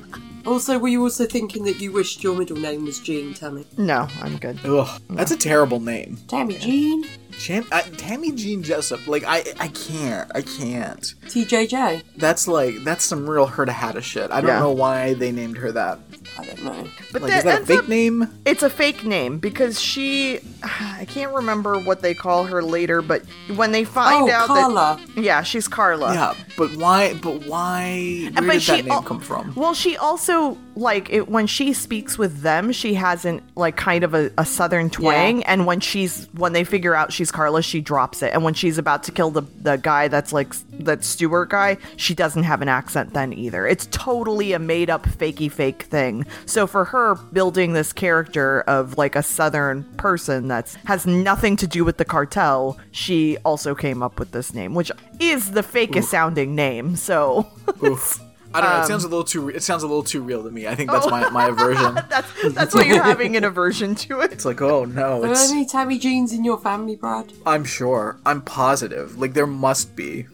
Also, were you also thinking that you wished your middle name was Jean, Tammy? no, I'm good. ugh, that's a terrible name. Tammy Jean? Cham- I, uh, Tammy Jean Jessup. Like I, I can't. I can't. TJJ? That's like that's some real Herta Hatta shit. I don't Yeah. know why they named her that. I don't know. But Like, that is that a fake up- name? It's a fake name because she, I can't remember what they call her later, but when they find oh, out Carla. that, yeah, she's Carla. Yeah, but why? But why? Where but did she that name come from? Well, she also like it when she speaks with them, she has an like kind of a, a southern twang, Yeah. and when she's when they figure out she's Carla, she drops it, and when she's about to kill the the guy that's like that Stewart guy, she doesn't have an accent then either. It's totally a made up fakey fake thing. So for her building this character of like a southern person that's has nothing to do with the cartel, she also came up with this name, which is the fakest sounding name. So. Oof. I don't know. Um, It sounds a little too. It sounds a little too real to me. I think Oh. that's my my aversion. That's that's why you're having an aversion to it. It's like, oh no, Are there any Tammy Jeans in your family, Brad? I'm sure. I'm positive. Like there must be.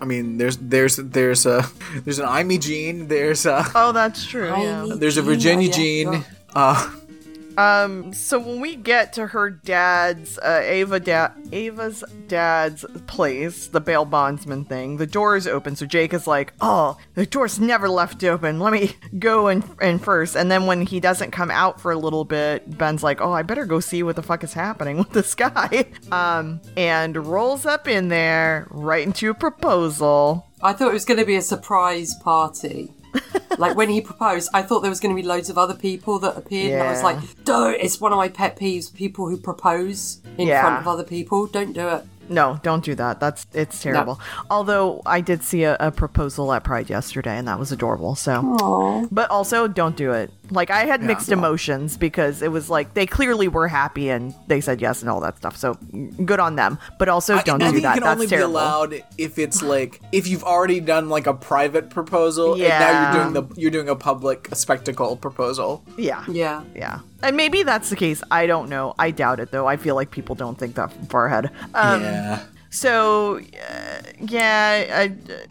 I mean, there's there's there's a there's an Amy Jean. There's a Oh, that's true. Yeah. There's a Jean, Virginia oh, yeah, Jean. sure. Uh, Um. So when we get to her dad's, uh, Ava da- Ava's dad's place, the bail bondsman thing, the door is open. So Jake is like, "Oh, the door's never left open. Let me go in, in first. And then when he doesn't come out for a little bit, Ben's like, "Oh, I better go see what the fuck is happening with this guy." Um. And rolls up in there right into a proposal. I thought it was going to be a surprise party. like when he proposed, I thought there was going to be loads of other people that appeared, and I was like, "Don't!" It's one of my pet peeves: people who propose in Yeah. front of other people. Don't do it. No, don't do that. That's it's terrible. Although I did see a, a proposal at Pride yesterday, and that was adorable. So, Aww. but also don't do it. Like I had mixed emotions because it was like they clearly were happy and they said yes and all that stuff. So good on them. But also I- don't I do think that. it can That's only terrible. be allowed if it's like if you've already done like a private proposal and now you're doing the you're doing a public spectacle proposal. yeah. Yeah. Yeah. And maybe that's the case. I don't know. I doubt it though. I feel like people don't think that far ahead. Um, yeah. So, uh, yeah,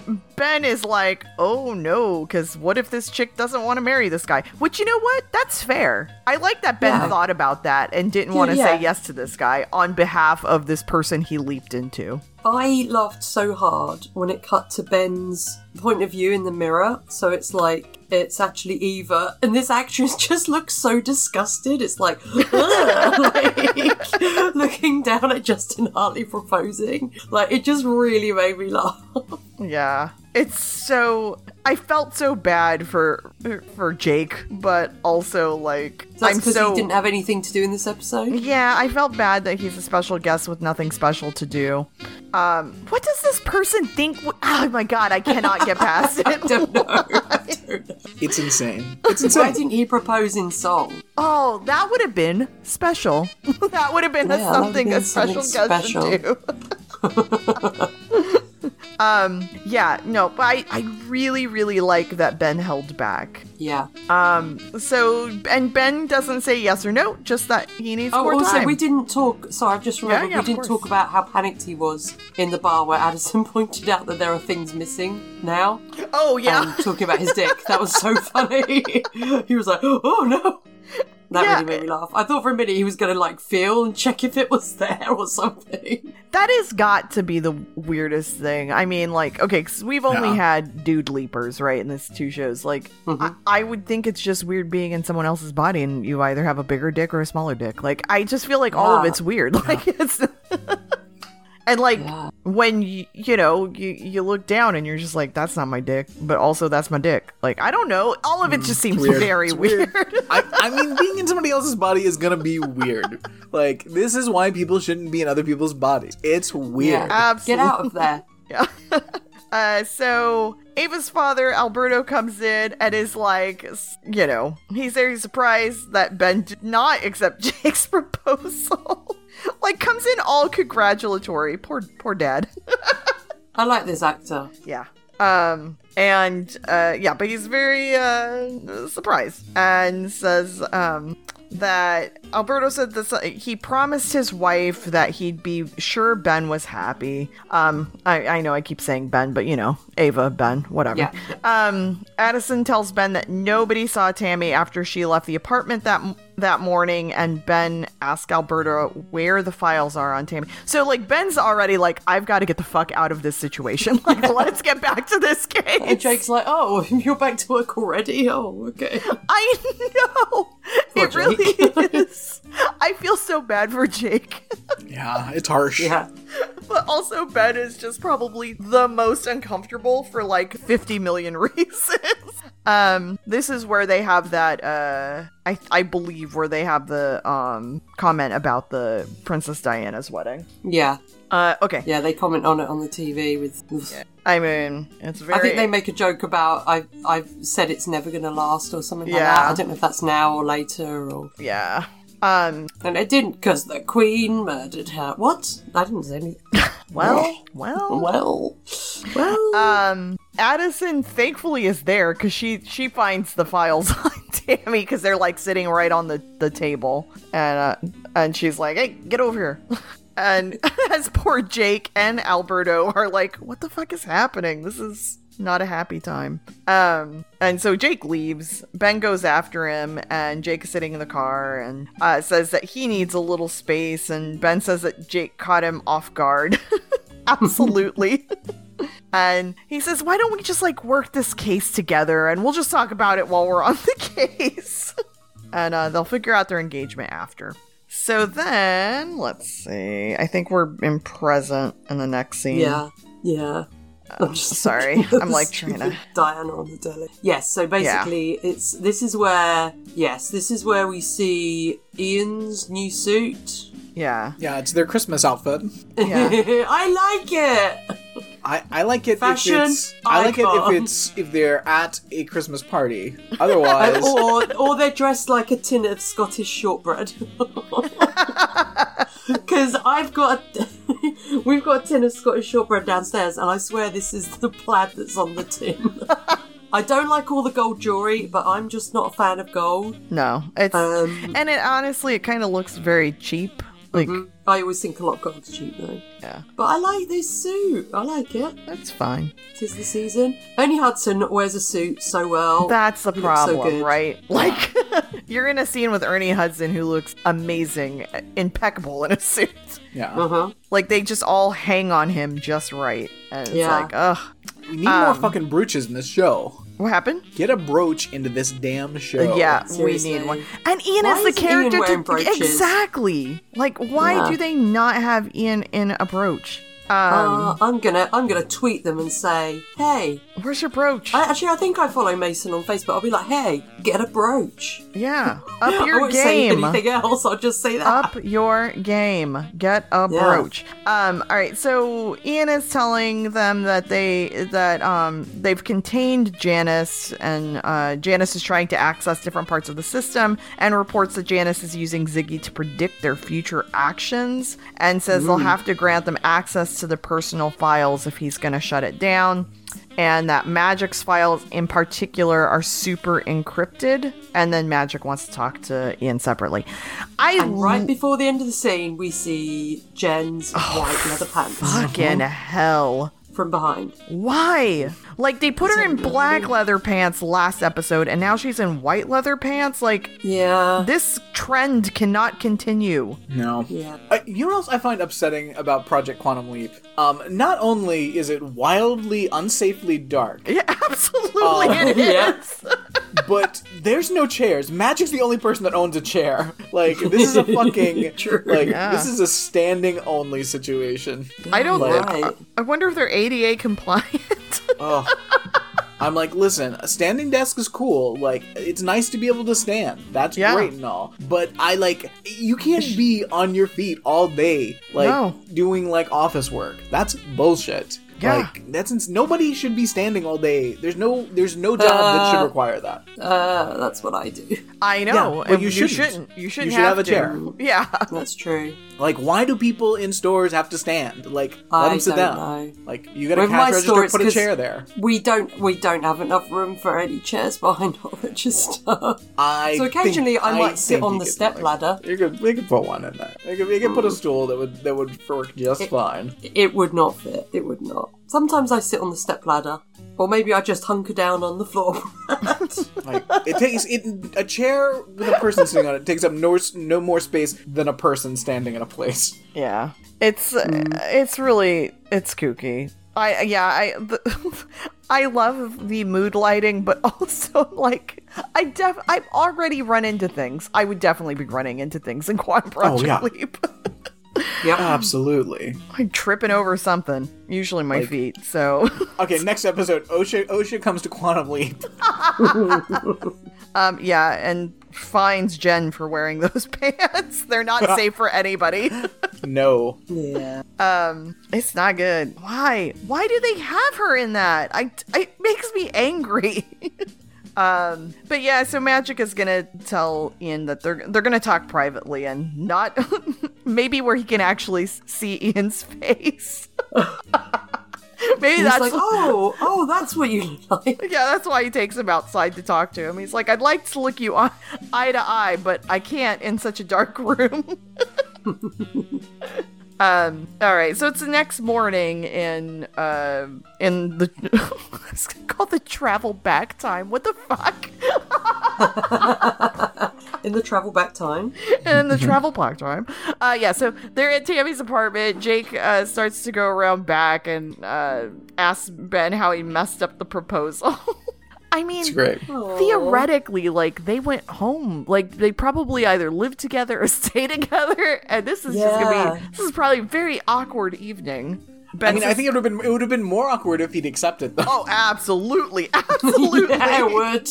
uh, Ben is like, oh no, because what if this chick doesn't want to marry this guy? Which, you know what? That's fair. I like that Ben Yeah. thought about that and didn't want to yeah. say yes to this guy on behalf of this person he leaped into. I laughed so hard when it cut to Ben's point of view in the mirror. So it's like it's actually Eva, and this actress just looks so disgusted. It's like, like looking down at Justin Hartley proposing. Like it just really made me laugh. Yeah. It's so I felt so bad for for Jake, but also like That's I'm so he didn't have anything to do in this episode. Yeah, I felt bad that he's a special guest with nothing special to do. Um, what does this person think? w- Oh my god, I cannot get past it. don't know. I don't know. It's insane. It's Why insane. didn't he propose in song? Oh, that would have been special. that would have been Yeah, that would've something been a special something guest special. should do. Um, yeah, no, but I, I really, really like that Ben held back. Yeah. Um, so and Ben doesn't say yes or no, just that he needs Oh, more also, time. we didn't talk. Sorry, I've just remembered yeah, we didn't talk about how panicked he was in the bar where Addison pointed out that there are things missing now. oh yeah, And talking about his dick. That was so funny. he was like, oh no. That Yeah. really made me laugh. I thought for a minute he was going to like feel and check if it was there or something. That has got to be the weirdest thing. I mean, like, okay, because we've only Yeah. had dude leapers, right, in these two shows. Like, mm-hmm. I-, I would think it's just weird being in someone else's body and you either have a bigger dick or a smaller dick. Like, I just feel like all of it's weird. Like, it's. And like Yeah. when you you know you you look down and you're just like that's not my dick, but also that's my dick. Like I don't know, all of it just seems weird. very It's weird. I, I mean, being in somebody else's body is gonna be weird. Like, this is why people shouldn't be in other people's bodies. It's weird. Yeah. Absolutely. Get out of there. Yeah. uh, so Ava's father, Alberto, comes in and is like, you know, he's very surprised that Ben did not accept Jake's proposal. like, comes in all congratulatory. Poor, poor dad. I like this actor. yeah. Um, and, uh, yeah, but he's very, uh, surprised and says, um, that Alberto said this he promised his wife that he'd be sure Ben was happy. Um I, I know I keep saying Ben, but you know, Ava, Ben, whatever. Yeah. Um Addison tells Ben that nobody saw Tammy after she left the apartment that that morning and Ben asks Alberto where the files are on Tammy. So like Ben's already like I've got to get the fuck out of this situation. Like let's get back to this case. And Jake's like, oh, you're back to work already? Oh, okay. I know. Poor it really is. I feel so bad for Jake. Yeah, it's harsh. Yeah. but also Ben is just probably the most uncomfortable for like 50 million reasons. um this is where they have that uh I I believe where they have the um comment about the Princess Diana's wedding. Yeah. Uh okay. Yeah, they comment on it on the TV with. with I mean, it's very I think they make a joke about I've I've said it's never gonna last or something like that. I don't know if that's now or later or yeah. Um and it didn't because the Queen murdered her. What? I didn't say anything. well, well Well, well. Um, Addison thankfully is there because she she finds the files on Tammy because they're like sitting right on the the table, and uh, and she's like, "Hey, get over here." And as poor Jake and Alberto are like, "What the fuck is happening? This is not a happy time." Um, and so Jake leaves. Ben goes after him, and Jake is sitting in the car and uh, says that he needs a little space. And Ben says that Jake caught him off guard. Absolutely. And he says, Why don't we just like work this case together and we'll just talk about it while we're on the case? and uh, they'll figure out their engagement after. So then, let's see. I think we're in present in the next scene. yeah, yeah. I'm just sorry. I'm, like, trying to- Diana on the telly. Yes, so basically, it's this is where yes, this is where we see Ian's new suit. Yeah. Yeah, it's their Christmas outfit. Yeah. I like it. I, I like it Fashion if it's I like it if it's if they're at a Christmas party. Otherwise, or or they're dressed like a tin of Scottish shortbread. Because I've got a, we've got a tin of Scottish shortbread downstairs, and I swear this is the plaid that's on the tin. I don't like all the gold jewelry, but I'm just not a fan of gold. No. It's Um, and it honestly it kind of looks very cheap. Like I always think a lot of gold's cheap though. yeah. But I like this suit. I like it. That's fine. Tis the season. Only Hudson wears a suit so well. That's the He looks so problem, right? Like, you're in a scene with Ernie Hudson who looks amazing, impeccable in a suit. yeah, Uh huh. Like, they just all hang on him just right. And it's Yeah. like, ugh. we need more um, fucking brooches in this show. What happened? Get a brooch into this damn show. yeah, seriously. we need one. And Ian Why is the isn't Ian character to brooches? exactly. Like, why Yeah. do they not have Ian in a brooch? Um, Uh, I'm gonna I'm gonna tweet them and say, hey. Where's your brooch? I, actually, I think I follow Mason on Facebook. I'll be like, hey, get a brooch. yeah, up I your won't say game. anything else. I'll just say that. up your game. Get a Yeah. brooch. Um, all right, so Ian is telling them that they that um they've contained Janis and uh, Janis is trying to access different parts of the system and reports that Janis is using Ziggy to predict their future actions and says they'll have to grant them access to the personal files if he's going to shut it down and that Magic's files in particular are super encrypted. And then Magic wants to talk to Ian separately. I and right before the end of the scene, we see Jen's Oh, white leather pants fucking uh-huh. hell. From behind. Why? Like they put her in black leather pants last episode, and now she's in white leather pants. Like Yeah. this trend cannot continue. No. Yeah. Uh, you know what else I find upsetting about Project Quantum Leap? Um, not only is it wildly, unsafely dark, Yeah, absolutely Oh, it yeah. Is. but there's no chairs. Magic's the only person that owns a chair. Like this is a fucking True. like Yeah. this is a standing only situation. I don't. Like- I, I wonder if they're ADA compliant. Oh. I'm like, listen, a standing desk is cool. Like, it's nice to be able to stand. That's Yeah. great and all. But I like, you can't be on your feet all day, like No. doing like office work. That's bullshit. Yeah. Like, that's ins- nobody should be standing all day. There's no, there's no job that should Uh, require that. Uh, that's what I do. I know, but you you shouldn't. shouldn't. You shouldn't should have a to. chair. Yeah. That's true. Like, why do people in stores have to stand? Like, let I them sit down. know. Like, you got a cash register, store, put a chair there. We don't we don't have enough room for any chairs behind our register. I So occasionally think- I might sit on the step like- ladder. You could, we could put one in there. We could, we could put a hmm. stool that would that would work just fine. It would not fit. It would not. Sometimes I sit on the step ladder, or maybe I just hunker down on the floor. Like it takes it a chair with a person sitting on it takes up no no more space than a person standing in a place. Yeah, it's Mm. it's really it's kooky. I yeah I the, I love the mood lighting, but also like I def I've already run into things. I would definitely be running into things in Quantum Project Oh, yeah. Leap. Yep. Absolutely. I'm tripping over something, usually my feet. So Okay, next episode, OSHA OSHA comes to Quantum Leap. um yeah, and fines Jen for wearing those pants. They're not safe for anybody. No. Yeah. Um, it's not good. Why? Why do they have her in that? I, it makes me angry. Um, but yeah, so Magic is gonna tell Ian that they're they're gonna talk privately and not maybe where he can actually see Ian's face. maybe He's that's like, oh, oh, that's what you like. yeah, that's why he takes him outside to talk to him. He's like, I'd like to look you eye, eye to eye, but I can't in such a dark room. Um. All right. So it's the next morning in uh in the it's called the travel back time. What the fuck? In the travel back time. in the travel back time. Uh, yeah, so they're at Tammy's apartment. Jake uh, starts to go around back and uh, asks Ben how he messed up the proposal. I mean, It's great. theoretically, like they went home, like they probably either lived together or stay together, and this is just gonna be this is probably a very awkward evening. Ben I mean, I think it would have been it would have been more awkward if he'd accepted though. Oh, absolutely, absolutely. Yeah, it would.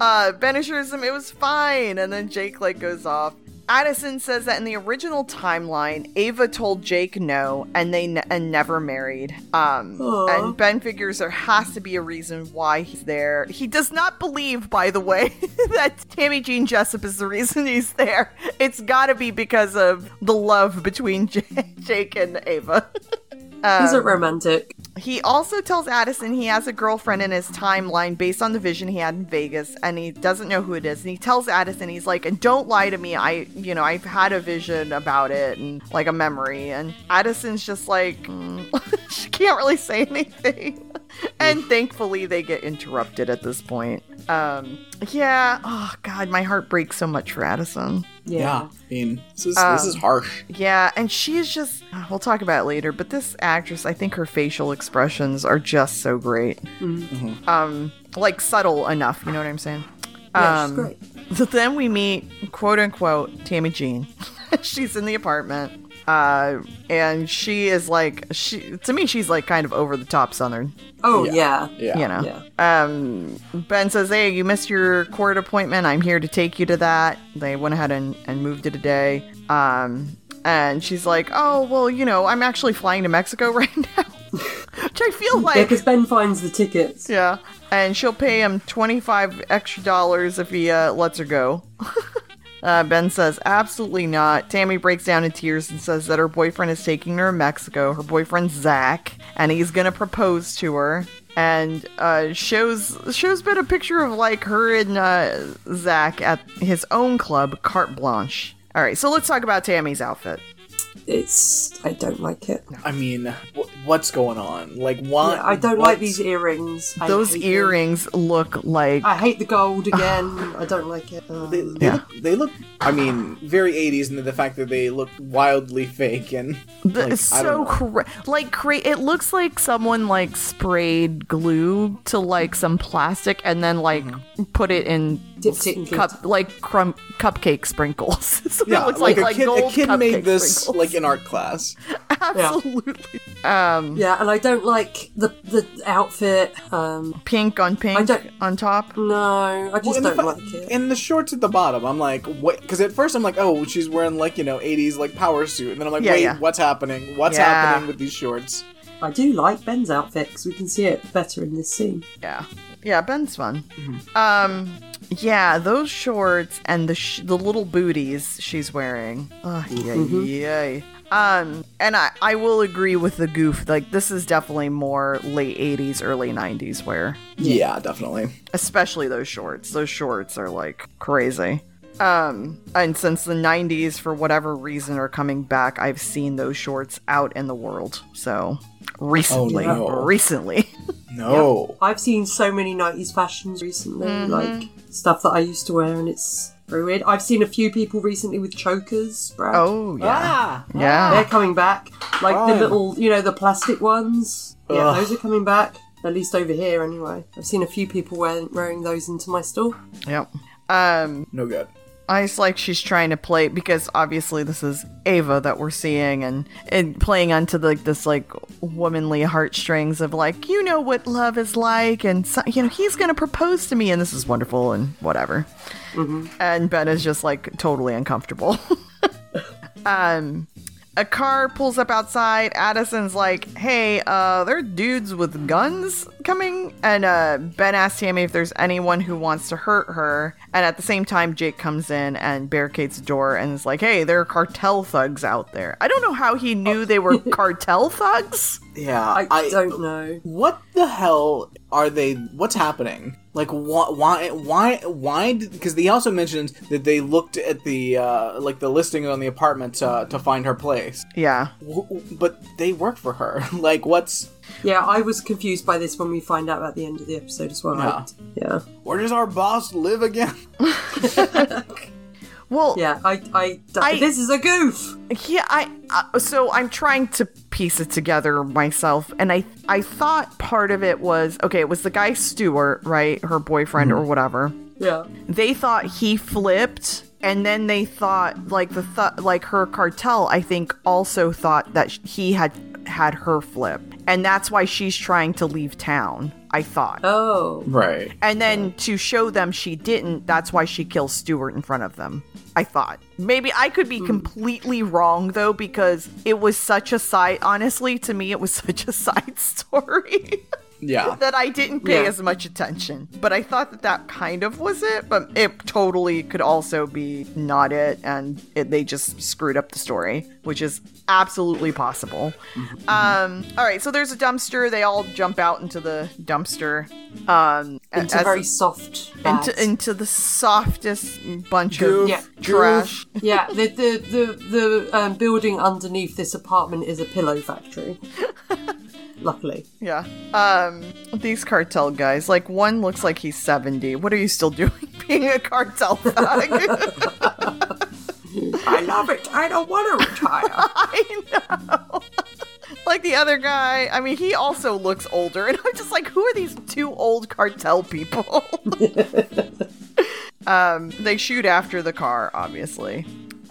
Uh, Ben assures him it was fine, and then Jake like goes off. Addison says that in the original timeline, Ava told Jake no, and they ne- and never married. Um, and Ben figures there has to be a reason why he's there. He does not believe, by the way, that Tammy Jean Jessup is the reason he's there. It's got to be because of the love between J- Jake and Ava. He's a romantic. He also tells Addison he has a girlfriend in his timeline based on the vision he had in Vegas, and he doesn't know who it is. And he tells Addison, he's like, "And don't lie to me. I, you know, I've had a vision about it and like a memory." And Addison's just like, mm. she can't really say anything. and thankfully, they get interrupted at this point. Um, yeah. Oh God, my heart breaks so much for Addison. yeah. Yeah. I mean, this is this is harsh. Yeah, and she's just, we'll talk about it later, but this actress, I think her facial expressions are just so great. Um, like subtle enough, you know what I'm saying? Yeah, she's Um, great. So then we meet, quote unquote, Tammy Jean. she's in the apartment. Uh, and she is like, she, to me, she's like kind of over the top Southern, Oh, Yeah. yeah. Yeah. you know. Um, Ben says, "Hey, you missed your court appointment. I'm here to take you to that." They went ahead and, and moved it a day. Um, and she's like, "Oh, well, you know, I'm actually flying to Mexico right now," which I feel Yeah, like, because Ben finds the tickets. yeah. And she'll pay him 25 extra dollars if he uh, lets her go. Uh, ben says, absolutely not. Tammy breaks down in tears and says that her boyfriend is taking her to Mexico. Her boyfriend Zach, and he's gonna propose to her. And uh, shows shows Ben a picture of like her and uh, Zach at his own club, Carte Blanche. All right, so let's talk about Tammy's outfit. It's. I don't like it. I mean, w- what's going on? Like, why? Yeah, I don't what- like these earrings. I Those hate them. earrings look like I hate the gold again. I don't like it. Um, They, they Yeah. look, they look. I mean, very 80s and the fact that they look wildly fake and like, it's so know. cra- like cra- it looks like someone like sprayed glue to like some plastic and then like Mm-hmm. put it in Dipped it in cup like crumb cupcake sprinkles. That's what yeah, it looks like, like. a kid. gold A kid made this sprinkles. Like in art class. absolutely. Um, yeah, and I don't like the the outfit. Um, pink on pink on top. no, I just Well, the don't fa- like it. And the shorts at the bottom, I'm like, what? Because at first I'm like, oh, she's wearing like you know 80s like power suit, and then I'm like, Yeah, wait, yeah. what's happening? What's Yeah. happening with these shorts? I do like Ben's outfit because we can see it better in this scene. Yeah, yeah, Ben's fun. Mm-hmm. Um, yeah, those shorts and the sh- the little booties she's wearing. Oh, yay, Mm-hmm. yay. Um, and I I will agree with the goof. Like this is definitely more late '80s, early '90s wear, Yeah, definitely. especially those shorts. Those shorts are like crazy. Um, and since the 90s, for whatever reason, are coming back, I've seen those shorts out in the world. So recently, Oh, no. recently. No. I've seen so many 90s fashions recently, Mm-hmm. like stuff that I used to wear, and it's very weird. I've seen a few people recently with chokers, Brad. oh yeah, Ah, yeah. They're coming back. Like the little, you know, the plastic ones. Yeah, Ugh. those are coming back. At least over here, anyway. I've seen a few people wearing, wearing those into my store. Yep. Um, no good. I just like she's trying to play because obviously this is Ava that we're seeing and and playing onto like this like womanly heartstrings of like you know what love is like and so, you know he's gonna propose to me and this is wonderful and whatever. And Ben is just like totally uncomfortable. um. A car pulls up outside. Addison's like, "Hey, uh, there are dudes with guns coming." And uh, Ben asks Tammy if there's anyone who wants to hurt her. And at the same time, Jake comes in and barricades the door and is like, "Hey, there are cartel thugs out there." I don't know how he knew they were cartel thugs. Yeah, I, don't know. What the hell are they? What's happening? Like, wh- why? Why? Why? Because they also mentioned that they looked at the uh, like the listing on the apartment uh, to find her place, Yeah, W- w- but they work for her. like, what's? Yeah, I was confused by this when we find out at the end of the episode as well. Yeah. I- yeah. Where does our boss live again? well, Yeah, I, I, I- this is a goof. Yeah, I uh, so I'm trying to piece it together myself, and I I thought part of it was okay. It was the guy Stewart, right, her boyfriend or whatever. Yeah. They thought he flipped, and then they thought like the th- like her cartel. I think also thought that sh- he had had her flip, and that's why she's trying to leave town. I thought. Oh. Right. And then to show them she didn't, that's why she kills Stewart in front of them. I thought. Maybe I could be hmm. completely wrong though, because it was such a side, honestly, to me, it was such a side story Yeah. that I didn't pay Yeah. as much attention. But I thought that that kind of was it, but it totally could also be not it, and it, they just screwed up the story, which is absolutely possible. Um, all right, so there's a dumpster. They all jump out into the dumpster. Um, a- Into as- very soft into into the softest bunch Goof, of Yeah. trash. yeah, the the the, the um, building underneath this apartment is a pillow factory. Luckily, Yeah. Um, these cartel guys, like one looks like he's seventy. What are you still doing, being a cartel thug? I love it. I don't want to retire. I know. like the other guy, I mean, he also looks older, and I'm just like, who are these two old cartel people? um, they shoot after the car, obviously,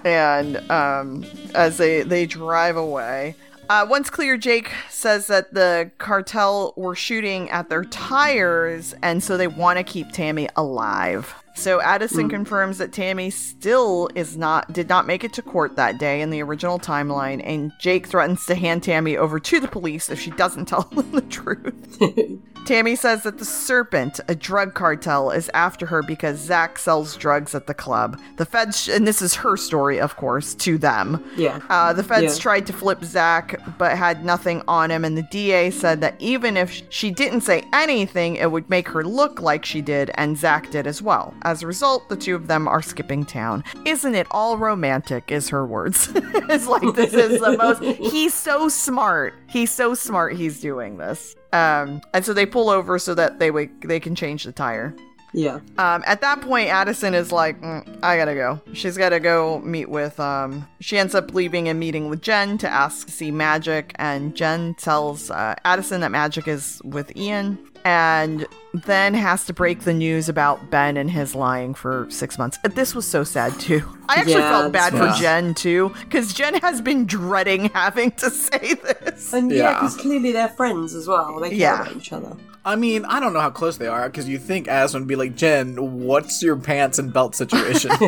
and um, as they they drive away. Uh, once clear, Jake says that the cartel were shooting at their tires, and so they want to keep Tammy alive. So Addison confirms that Tammy still is not did not make it to court that day in the original timeline, and Jake threatens to hand Tammy over to the police if she doesn't tell them the truth. Tammy says that the Serpent, a drug cartel, is after her because Zach sells drugs at the club. The feds, and this is her story, of course, to them. Yeah. Uh, the feds Yeah. tried to flip Zach, but had nothing on him, and the DA said that even if she didn't say anything, it would make her look like she did, and Zach did as well, As a result, the two of them are skipping town. Isn't it all romantic? Is her words. it's like this is the most. He's so smart. He's so smart. He's doing this. Um, and so they pull over so that they wake, they can change the tire. Yeah. Um, at that point, Addison is like, "Mm, I gotta go. She's gotta go meet with, um, she ends up leaving and meeting with Jen to ask to see Magic, and Jen tells uh, Addison that Magic is with Ian, and then has to break the news about Ben and his lying for six months. Uh, This was so sad, too. I actually Yeah, felt bad that's- for Jen, too, because Jen has been dreading having to say this. And yeah, Yeah. because clearly they're friends as well. They care Yeah. about each other. I mean, I don't know how close they are because you think Addison would be like, Jen, what's your pants and belt situation?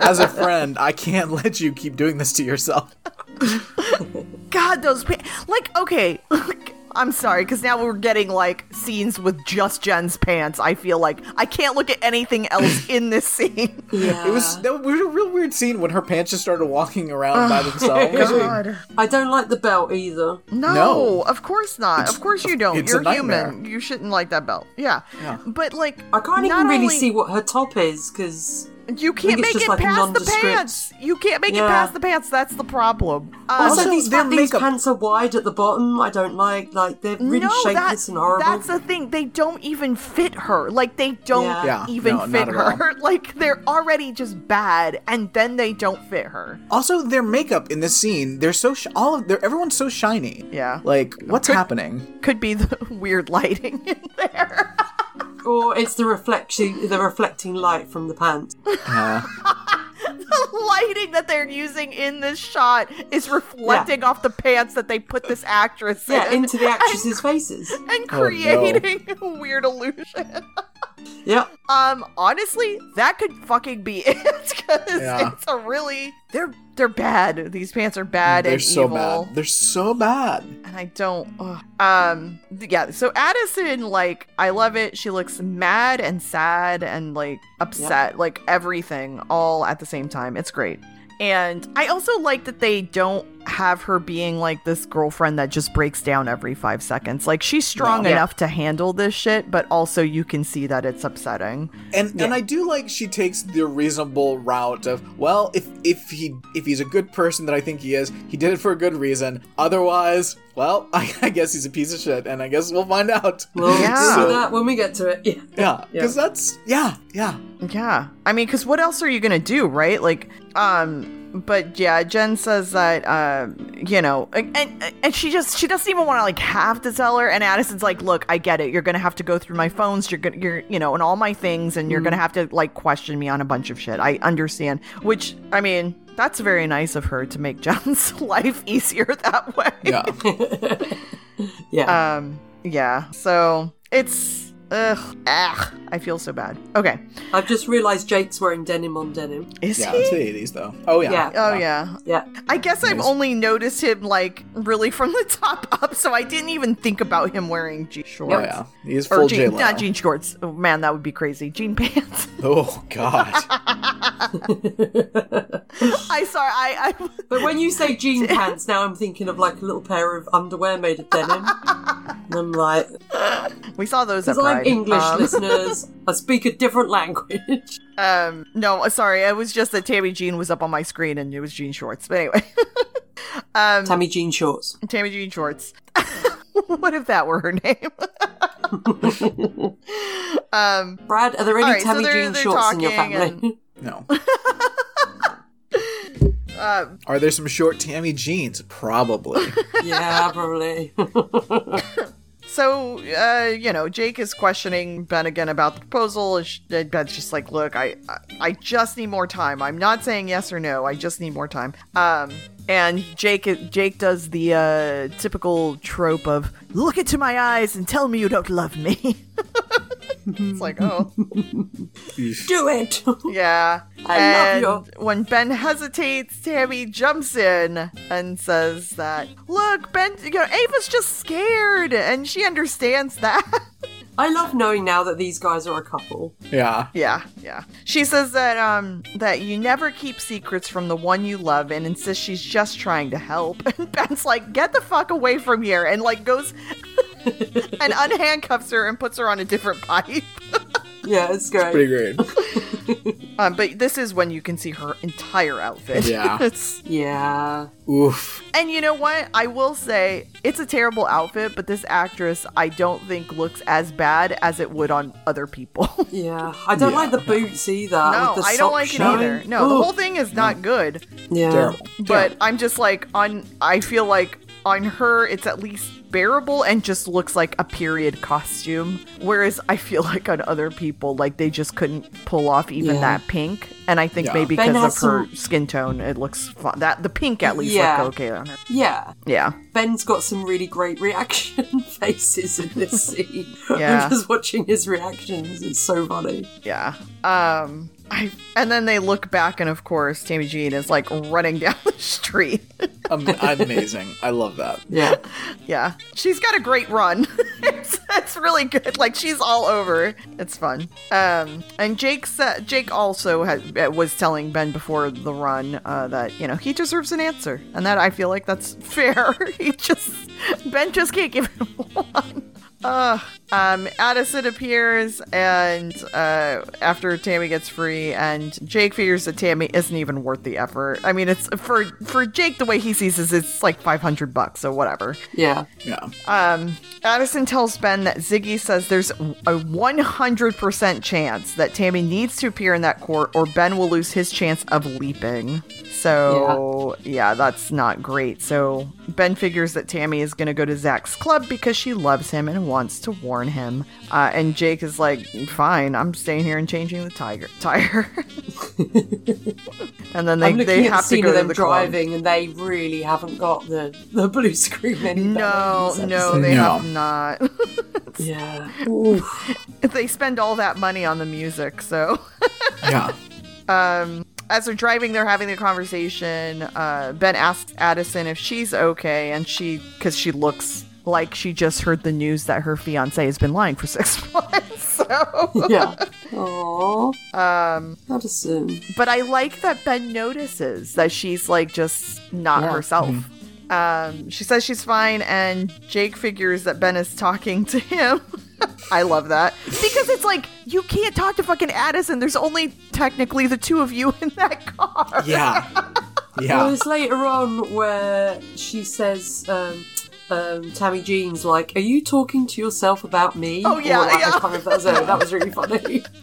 As a friend, I can't let you keep doing this to yourself. God, those pants. like okay. I'm sorry, because now we're getting like scenes with just Jen's pants. I feel like I can't look at anything else in this scene. Yeah. It was that was a real weird scene when her pants just started walking around by themselves. God. I don't like the belt either. No, No. of course not. Of course you don't. it's You're a nightmare. human. You shouldn't like that belt. Yeah. Yeah. But like I can't not even really only- see what her top is because You can't make it like past the pants. You can't make it past the pants. That's the problem. Um, also, Also, these, their these makeup- pants are wide at the bottom. I don't like like they're really no, shapeless that, and horrible. that's the thing. They don't even fit her. Like they don't Yeah. Yeah, even no, fit her. Like they're already just bad, and then they don't fit her. Also, their makeup in this scene, they're so sh- all of they're everyone's so shiny. Yeah. Like, what's happening? Could be the weird lighting in there. Or it's the reflection, the reflecting light from the pants. Yeah. the lighting that they're using in this shot is reflecting off the pants that they put this actress Yeah, in. into the actresses' faces. and Oh, no. creating a weird illusion. yeah. Um, honestly, that could fucking be it because Yeah. it's a really they're they're bad. These pants are bad They're and so evil, bad. They're so bad. and I don't. ugh. Um, yeah. So Addison, like, I love it. She looks mad and sad and like upset, like everything all at the same time. It's great. And I also like that they don't have her being like this girlfriend that just breaks down every five seconds. Like she's strong Yeah. enough to handle this shit, but also you can see that it's upsetting. And and I do like she takes the reasonable route of well, if if he if he's a good person that I think he is, he did it for a good reason. Otherwise, well, I, I guess he's a piece of shit, and I guess we'll find out. We'll Yeah. do that when we get to it. Yeah. Yeah, because that's yeah, yeah. Yeah. I mean, because what else are you going to do, right? Like, um, but yeah, Jen says that, uh, you know, and, and, and she just, she doesn't even want to like have to tell her. And Addison's like, look, I get it. You're going to have to go through my phones. You're going to, you're, you know, and all my things. And you're going to have to like question me on a bunch of shit. I understand. Which, I mean, that's very nice of her to make John's life easier that way. Yeah. Yeah. Um, yeah. So it's, ugh, ah, I feel so bad. Okay. I've just realised Jake's wearing denim on denim. Is yeah, he? it's the 80s though. Oh yeah. Yeah. Oh yeah. Yeah. I guess I've only noticed him like really from the top up, so I didn't even think about him wearing jean shorts. Oh yeah. He's Or full jean, J not jean shorts. Oh man, that would be crazy. Jean pants. Oh god. I sorry, I, I But when you say jean pants, now I'm thinking of like a little pair of underwear made of denim. and I'm like, we saw those at because English, Um, listeners, I speak a different language. um, no, uh, sorry, it was just that Tammy Jean was up on my screen and it was jean shorts. But anyway, um, Tammy jean shorts. Tammy Jean shorts. what if that were her name? um, Brad, are there any All right, so Tammy they're- jean they're shorts in your talking family? No. uh, Are there some short Tammy jeans? Probably. yeah, probably. So, uh, you know, Jake is questioning Ben again about the proposal. and Ben's just like, "Look, I, I, I just need more time. I'm not saying yes or no. I just need more time." Um, and Jake, Jake does the uh, typical trope of "Look into my eyes and tell me you don't love me." it's like, oh, Do it. yeah. I and love you. when Ben hesitates, Tammy jumps in and says that, "Look, Ben, you know, Ava's just scared, and she understands that." I love knowing now that these guys are a couple. yeah. Yeah, yeah. She says that um that you never keep secrets from the one you love and insists she's just trying to help. And Ben's like, "Get the fuck away from here." And like goes and unhandcuffs her and puts her on a different pipe. Yeah, it's great. Pretty great. Um, but this is when you can see her entire outfit. Yeah. It's- Yeah. Oof. and you know what? I will say it's a terrible outfit, but this actress I don't think looks as bad as it would on other people. Yeah. I don't Yeah. like the boots either. no, with the I don't sock like it either. No, the whole thing is not good. Yeah. Terrible. But I'm just like on. I feel like on her, it's at least bearable and just looks like a period costume. Whereas I feel like on other people, like they just couldn't pull off even Yeah. that pink. And I think Yeah. maybe because of her some- skin tone, it looks fun. That the pink at least Yeah. looked okay on her. Yeah. Yeah. Ben's got some really great reaction faces in this scene. Yeah. I'm just watching his reactions. It's so funny. Yeah. Um I and then they look back and of course Tammy Jean is like running down the street. Am- amazing. I love that. Yeah. yeah. She's got a great run. it's, it's really good. Like she's all over. It's fun. Um and Jake said Jake also had uh, was telling Ben before the run uh, that, you know, he deserves an answer. And that I feel like that's fair. he just Ben just can't give him one. Uh, um, Addison appears, and uh, after Tammy gets free, and Jake figures that Tammy isn't even worth the effort. I mean, it's for for Jake the way he sees it, it's like five hundred bucks, so whatever. Yeah. Yeah. Um, Addison tells Ben that Ziggy says there's a one hundred percent chance that Tammy needs to appear in that court, or Ben will lose his chance of leaping. So yeah, that's not great. So Ben figures that Tammy is going to go to Zach's club because she loves him and wants to warn him. Uh, and Jake is like, "Fine, I'm staying here and changing the tiger tire." and then they I'm they at the have to go of to them the club. driving, and they really haven't got the, the blue screen any better No, no, they No. have not. Yeah. They spend all that money on the music, so Yeah. um as they're driving they're having the conversation uh ben asks addison if she's okay and she because she looks like she just heard the news that her fiance has been lying for six months so Yeah. Aww. um Addison. but i like that ben notices that she's like just not Yeah. herself um she says she's fine and jake figures that ben is talking to him I love that because it's like you can't talk to fucking Addison. There's only technically the two of you in that car. Yeah. Well, Yeah. it's later on where she says, um, um, Tammy Jean's like, "Are you talking to yourself about me?" Oh, yeah, Or, like, yeah. I can't remember that was. That was really funny.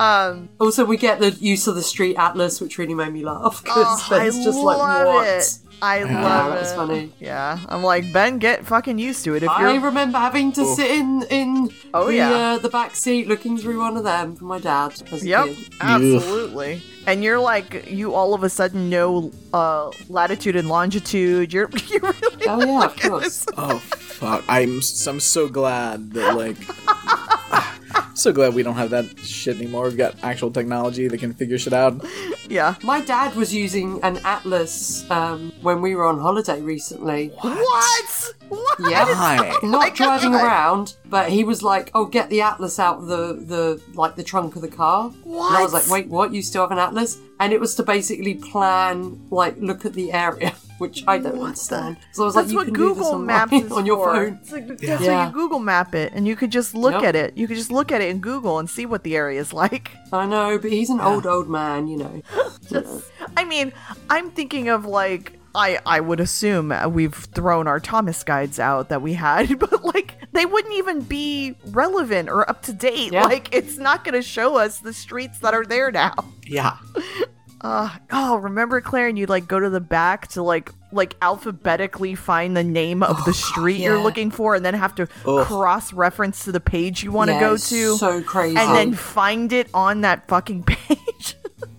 Um, Also, we get the use of the street atlas, which really made me laugh because oh, I just like, "What?" it. I Yeah, love that was it. funny. Yeah, I'm like Ben, get fucking used to it. If I you're remember having to sit in in Oh, the, yeah. uh, the back seat looking through one of them for my dad as a Yep, kid. absolutely. And you're like, you all of a sudden know uh, latitude and longitude. You're, you really. Oh yeah, of course. Oh fuck! I'm s- I'm so glad that like. so glad we don't have that shit anymore. We've got actual technology that can figure shit out. Yeah. My dad was using an atlas um, when we were on holiday recently. What? What? Yeah. Why? Not driving God. around, but he was like, "Oh, get the atlas out of the the like the trunk of the car." What? And I was like, "Wait, what? You still have an atlas?" And it was to basically plan, like, look at the area, which I don't understand. So I was That's like, "You what can do this Google Maps is on your for. phone." It's like, that's Yeah. how Yeah. you Google map it, and you could just look Yep. at it. You could just look at it in Google and see what the area is like. I know, but he's an old old man, you know. I mean, I'm thinking of like I I would assume uh, we've thrown our Thomas guides out that we had, but like they wouldn't even be relevant or up to date. Yeah. Like it's not going to show us the streets that are there now. Yeah. Uh, oh, remember Claire? And you'd like go to the back to like like alphabetically find the name of the street you're looking for, and then have to Ugh. cross reference to the page you want to Yeah, go to, So crazy. and then find it on that fucking page.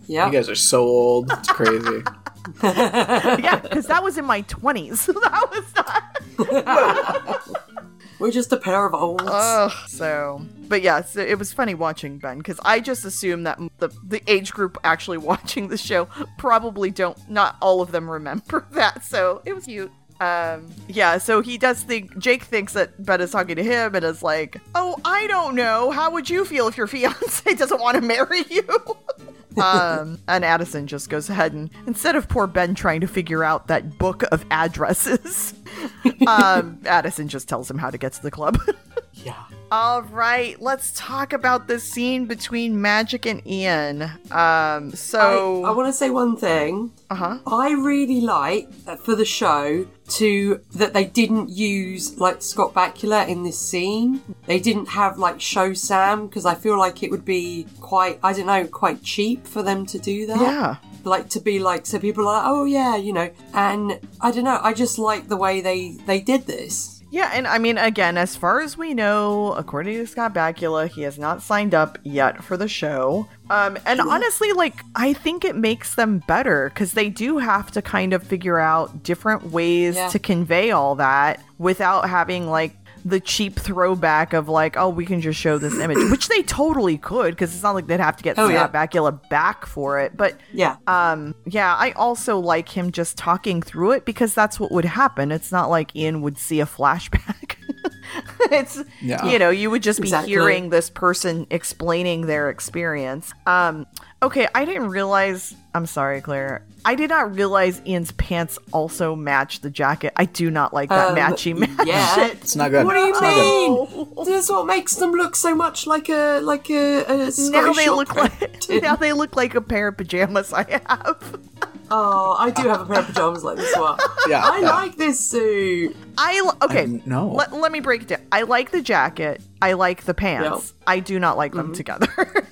yeah. You guys are so old. It's crazy. yeah, because that was in my twenties. that was not. We're just a pair of olds. Ugh. So, but yeah, so it was funny watching Ben because I just assumed that the the age group actually watching the show probably don't. Not all of them remember that, so it was cute. Um, yeah, so he does think Jake thinks that Ben is talking to him and is like, "Oh, I don't know. How would you feel if your fiance doesn't want to marry you?" Um, and Addison just goes ahead and instead of poor Ben trying to figure out that book of addresses, um, Addison just tells him how to get to the club. Yeah. All right, let's talk about the scene between Magic and Ian. Um, so I, I want to say one thing. uh huh. I really like uh, for the show to that they didn't use like Scott Bakula in this scene. They didn't have like show Sam because I feel like it would be quite I don't know quite cheap for them to do that. Yeah. Like to be like so people are like oh yeah you know and I don't know I just like the way they they did this. Yeah, and I mean, again, as far as we know, according to Scott Bakula, he has not signed up yet for the show. Um, and honestly, like, I think it makes them better because they do have to kind of figure out different ways Yeah. to convey all that without having, like, the cheap throwback of like, oh, we can just show this image, which they totally could because it's not like they'd have to get Oh, Scott yeah. Bakula back for it. But Yeah. um, yeah, I also like him just talking through it because that's what would happen. It's not like Ian would see a flashback. it's Yeah. you know, you would just be Exactly. hearing this person explaining their experience. Um, okay, I didn't realize. I'm sorry, Claire. I did not realize Ian's pants also match the jacket. I do not like that Um, matchy match. yeah. shit. It's not good. What do you It's not mean? This is what makes them look so much like a like a, a Now they look like now they look like a pair of pajamas I have. Oh, I do have a pair of pajamas like this one. Yeah, I yeah. like this suit. I okay. I- no. Let, let me break it down. I like the jacket. I like the pants. I do not like them together.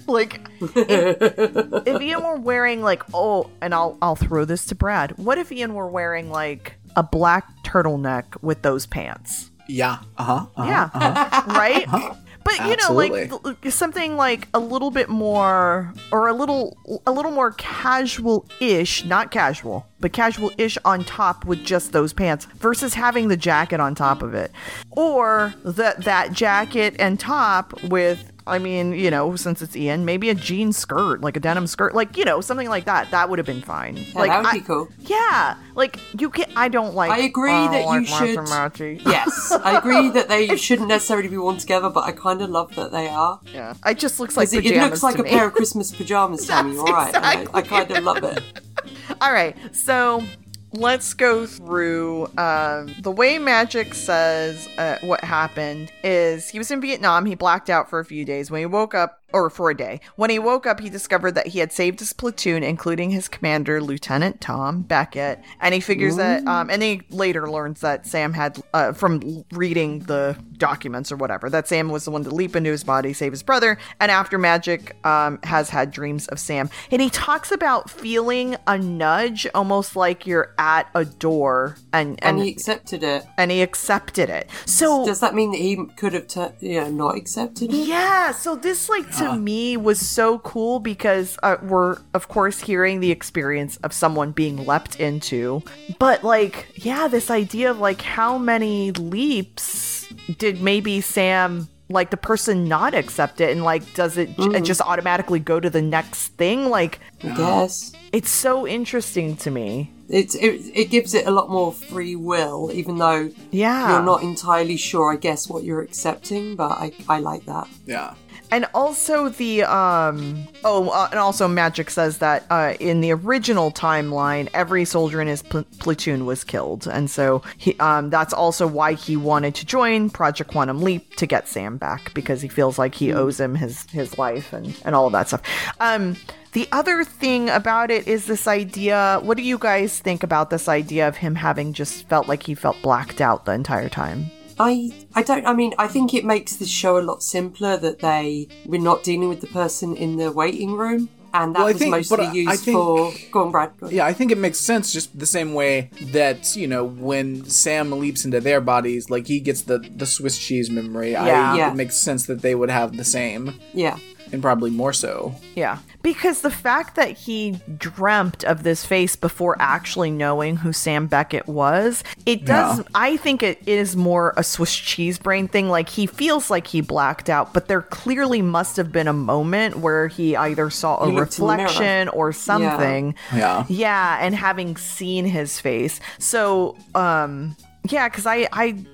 like if, if Ian were wearing like oh, and I'll I'll throw this to Brad. What if Ian were wearing like a black turtleneck with those pants? Yeah. Uh huh. Uh-huh. Yeah. Right? But you know, like something like a little bit more, or a little, a little more casual-ish, not casual, but casual-ish on top with just those pants, versus having the jacket on top of it, or that that jacket and top with. I mean, you know, since it's Ian, maybe a jean skirt, like a denim skirt, like you know, something like that. That would have been fine. Yeah, like that would I- be cool. Yeah, like you can. I don't like. I agree I that you like should- matchy-matchy. Yes, I agree that they shouldn't necessarily be worn together, but I kind of love that they are. Yeah, it just looks like it, pajamas it looks like a me. pair of Christmas pajamas, Tammy. All right, and I, I kind of love it. All right, so let's go through um, the way Magic says uh, what happened is he was in Vietnam. He blacked out for a few days. When he woke up, or for a day, when he woke up, he discovered that he had saved his platoon, including his commander, Lieutenant Tom Beckett. And he figures that, um, and he later learns that Sam had, uh, from reading the documents or whatever, that Sam was the one to leap into his body, save his brother. And after Magic um, has had dreams of Sam. And he talks about feeling a nudge, almost like you're at a door, and and And he accepted it. and he accepted it. So Does that mean that he could have, you know, not accepted it? yeah, so this like to me was so cool because uh, we're of course hearing the experience of someone being leapt into, but like yeah, this idea of like how many leaps did maybe Sam like the person not accept it and like does it j- just automatically go to the next thing? Like yes. it's so interesting to me. It's, it, it gives it a lot more free will, even though yeah. you're not entirely sure, I guess, what you're accepting, but I, I like that. Yeah. And also the um oh uh, and also Magic says that uh in the original timeline every soldier in his pl- platoon was killed and so he um that's also why he wanted to join Project Quantum Leap to get Sam back because he feels like he owes him his his life and and all of that stuff. Um the other thing about it is this idea what do you guys think about this idea of him having just felt like he felt blacked out the entire time? I I don't I mean I think it makes the show a lot simpler that they we're not dealing with the person in the waiting room and that Well, was think- mostly but I- I used think- for go on Brad go on. Yeah, I think it makes sense just the same way that, you know, when Sam leaps into their bodies, like he gets the, the Swiss cheese memory. Yeah. I, Yeah. It makes sense that they would have the same, yeah and probably more so. Yeah. Because the fact that he dreamt of this face before actually knowing who Sam Beckett was, it does, Yeah. I think it is more a Swiss cheese brain thing. Like he feels like he blacked out, but there clearly must have been a moment where he either saw a He looked in the mirror. reflection or something. Yeah. Yeah. And having seen his face. So, um, yeah, because I, I,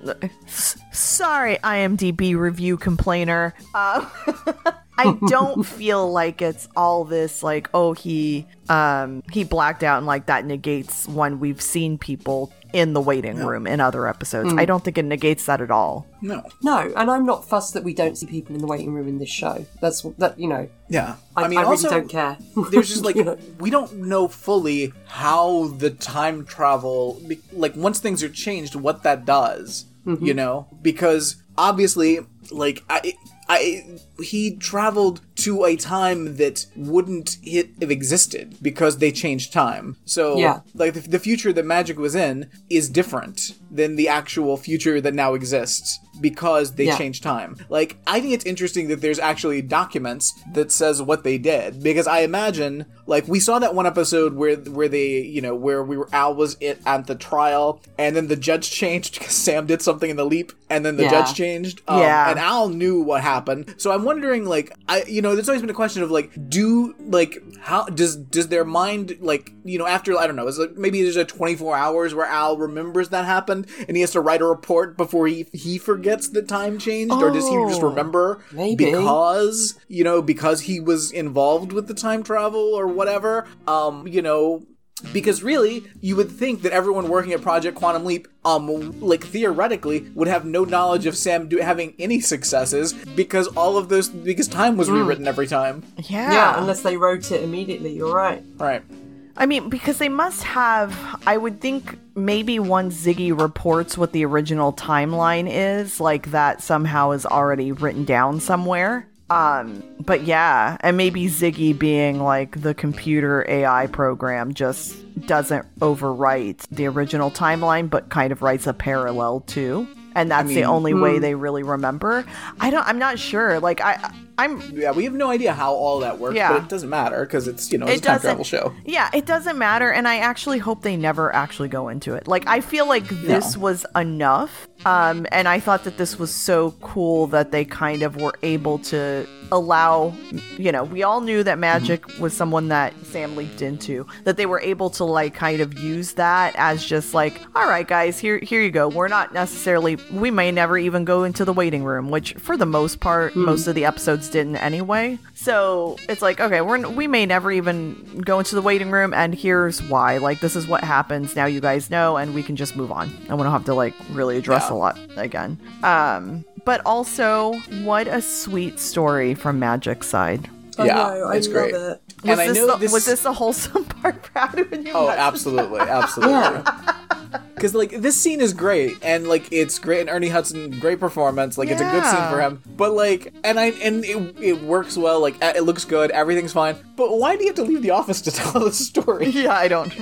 sorry, IMDb review complainer. Uh, I don't feel like it's all this like oh he um he blacked out and like that negates when we've seen people in the waiting room in other episodes. I don't think it negates that at all. No. No, and I'm not fussed that we don't see people in the waiting room in this show. That's that you know. Yeah. I, I mean, I really also, don't care. there's just like You we don't know fully how the time travel like once things are changed what that does Mm-hmm. you know because obviously like i I he traveled to a time that wouldn't hit have existed because they changed time. So Yeah. like the, the future that magic was in is different than the actual future that now exists because they Yeah. changed time. Like I think it's interesting that there's actually documents that says what they did because I imagine like we saw that one episode where where they you know where we were Al was it at the trial and then the judge changed because Sam did something in the leap and then the Yeah. judge changed. Um, Yeah. and Al knew what happened. So I'm wondering, like, I, you know, there's always been a question of like, do like how does does their mind like, you know, after I don't know, is like maybe there's a 24 hours where Al remembers that happened and he has to write a report before he he forgets that time changed, or does he just Oh, remember maybe. because you know because he was involved with the time travel or whatever? Um, you know. Because really, you would think that everyone working at Project Quantum Leap, um, like theoretically, would have no knowledge of Sam do- having any successes because all of those because time was rewritten every time. Yeah. yeah, unless they wrote it immediately. You're right. Right. I mean, because they must have, I would think maybe once Ziggy reports what the original timeline is, like that somehow is already written down somewhere. Um, but yeah, and maybe Ziggy being like the computer AI program just doesn't overwrite the original timeline, but kind of writes a parallel too. And that's the mean- only way they really remember. I don't. I'm not sure. Like I, I'm Yeah, we have no idea how all that works, Yeah. but it doesn't matter because it's you know it's it a time travel show. Yeah, it doesn't matter, and I actually hope they never actually go into it. Like, I feel like this No. was enough, um, and I thought that this was so cool that they kind of were able to allow. You know, we all knew that magic was someone that Sam leaped into. That they were able to like kind of use that as just like, all right, guys, here here you go. We're not necessarily. We may never even go into the waiting room, which for the most part, most of the episodes didn't anyway. So it's like, okay, we're we may never even go into the waiting room, and here's why. Like, this is what happens. Now you guys know, and we can just move on, and we don't have to like really address Yeah. a lot again. Um, but also, what a sweet story from Magic's side. I Yeah, know, I it's love great. it. Was And I this know the, this- was this a wholesome part, Brad? When you Oh, absolutely, absolutely. Yeah. Because like this scene is great, and like it's great, and Ernie Hudson, great performance. Like it's a good scene Yeah. for him. But like, and I and it, it works well. Like uh, it looks good, everything's fine. But why do you have to leave the office to tell the story? Yeah, I don't.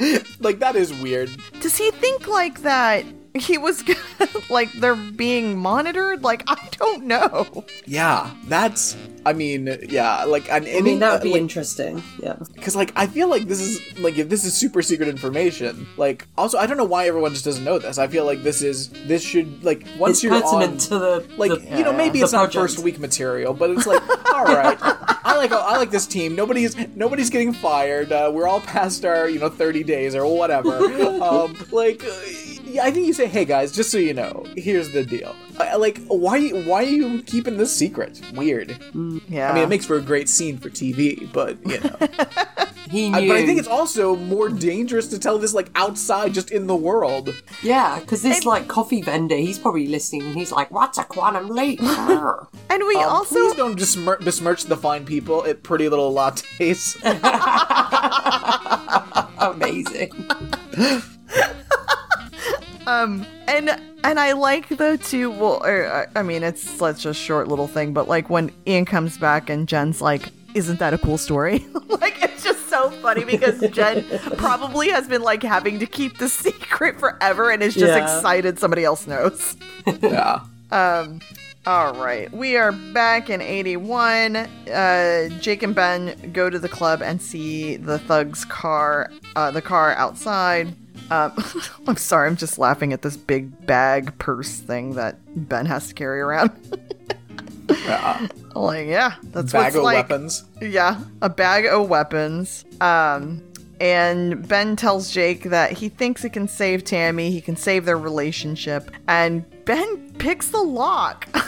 like that is weird. Does he think like that? He was like they're being monitored. Like I don't know. Yeah, that's. I mean, yeah, like an I mean, that would be like, interesting. Yeah. because like I feel like this is like if this is super secret information. Like also, I don't know why everyone just doesn't know this. I feel like this is this should like once It's you're pertinent on, to the like the- you know maybe the it's not first week material, but it's like all right. I like I like this team. Nobody's nobody's getting fired. Uh, we're all past our you know thirty days or whatever. um, like. Yeah, I think you say, "Hey guys, just so you know, here's the deal." Like, why why are you keeping this secret? Weird. Yeah. I mean, it makes for a great scene for TV, but you know. He I- knew. but I think it's also more dangerous to tell this like outside, just in the world. yeah, because this like coffee vendor, he's probably listening and he's like, "What's a quantum leap?" And we Um, also please don't besmir- besmirch the fine people at Pretty Little Lattes. Amazing. Um and and I like though too. Well, or, uh, I mean, it's such a short little thing, but like when Ian comes back and Jen's like, "Isn't that a cool story?" like it's just so funny because Jen probably has been like having to keep the secret forever and is just Yeah. excited somebody else knows. yeah. Um, all right, we are back in '81. Uh, Jake and Ben go to the club and see the thug's car, uh, the car outside. Um, I'm sorry, I'm just laughing at this big bag purse thing that Ben has to carry around. yeah. like, yeah, that's Bag what's of like. weapons. Yeah, a bag of weapons. Um, and Ben tells Jake that he thinks it can save Tammy, he can save their relationship, and Ben picks the lock.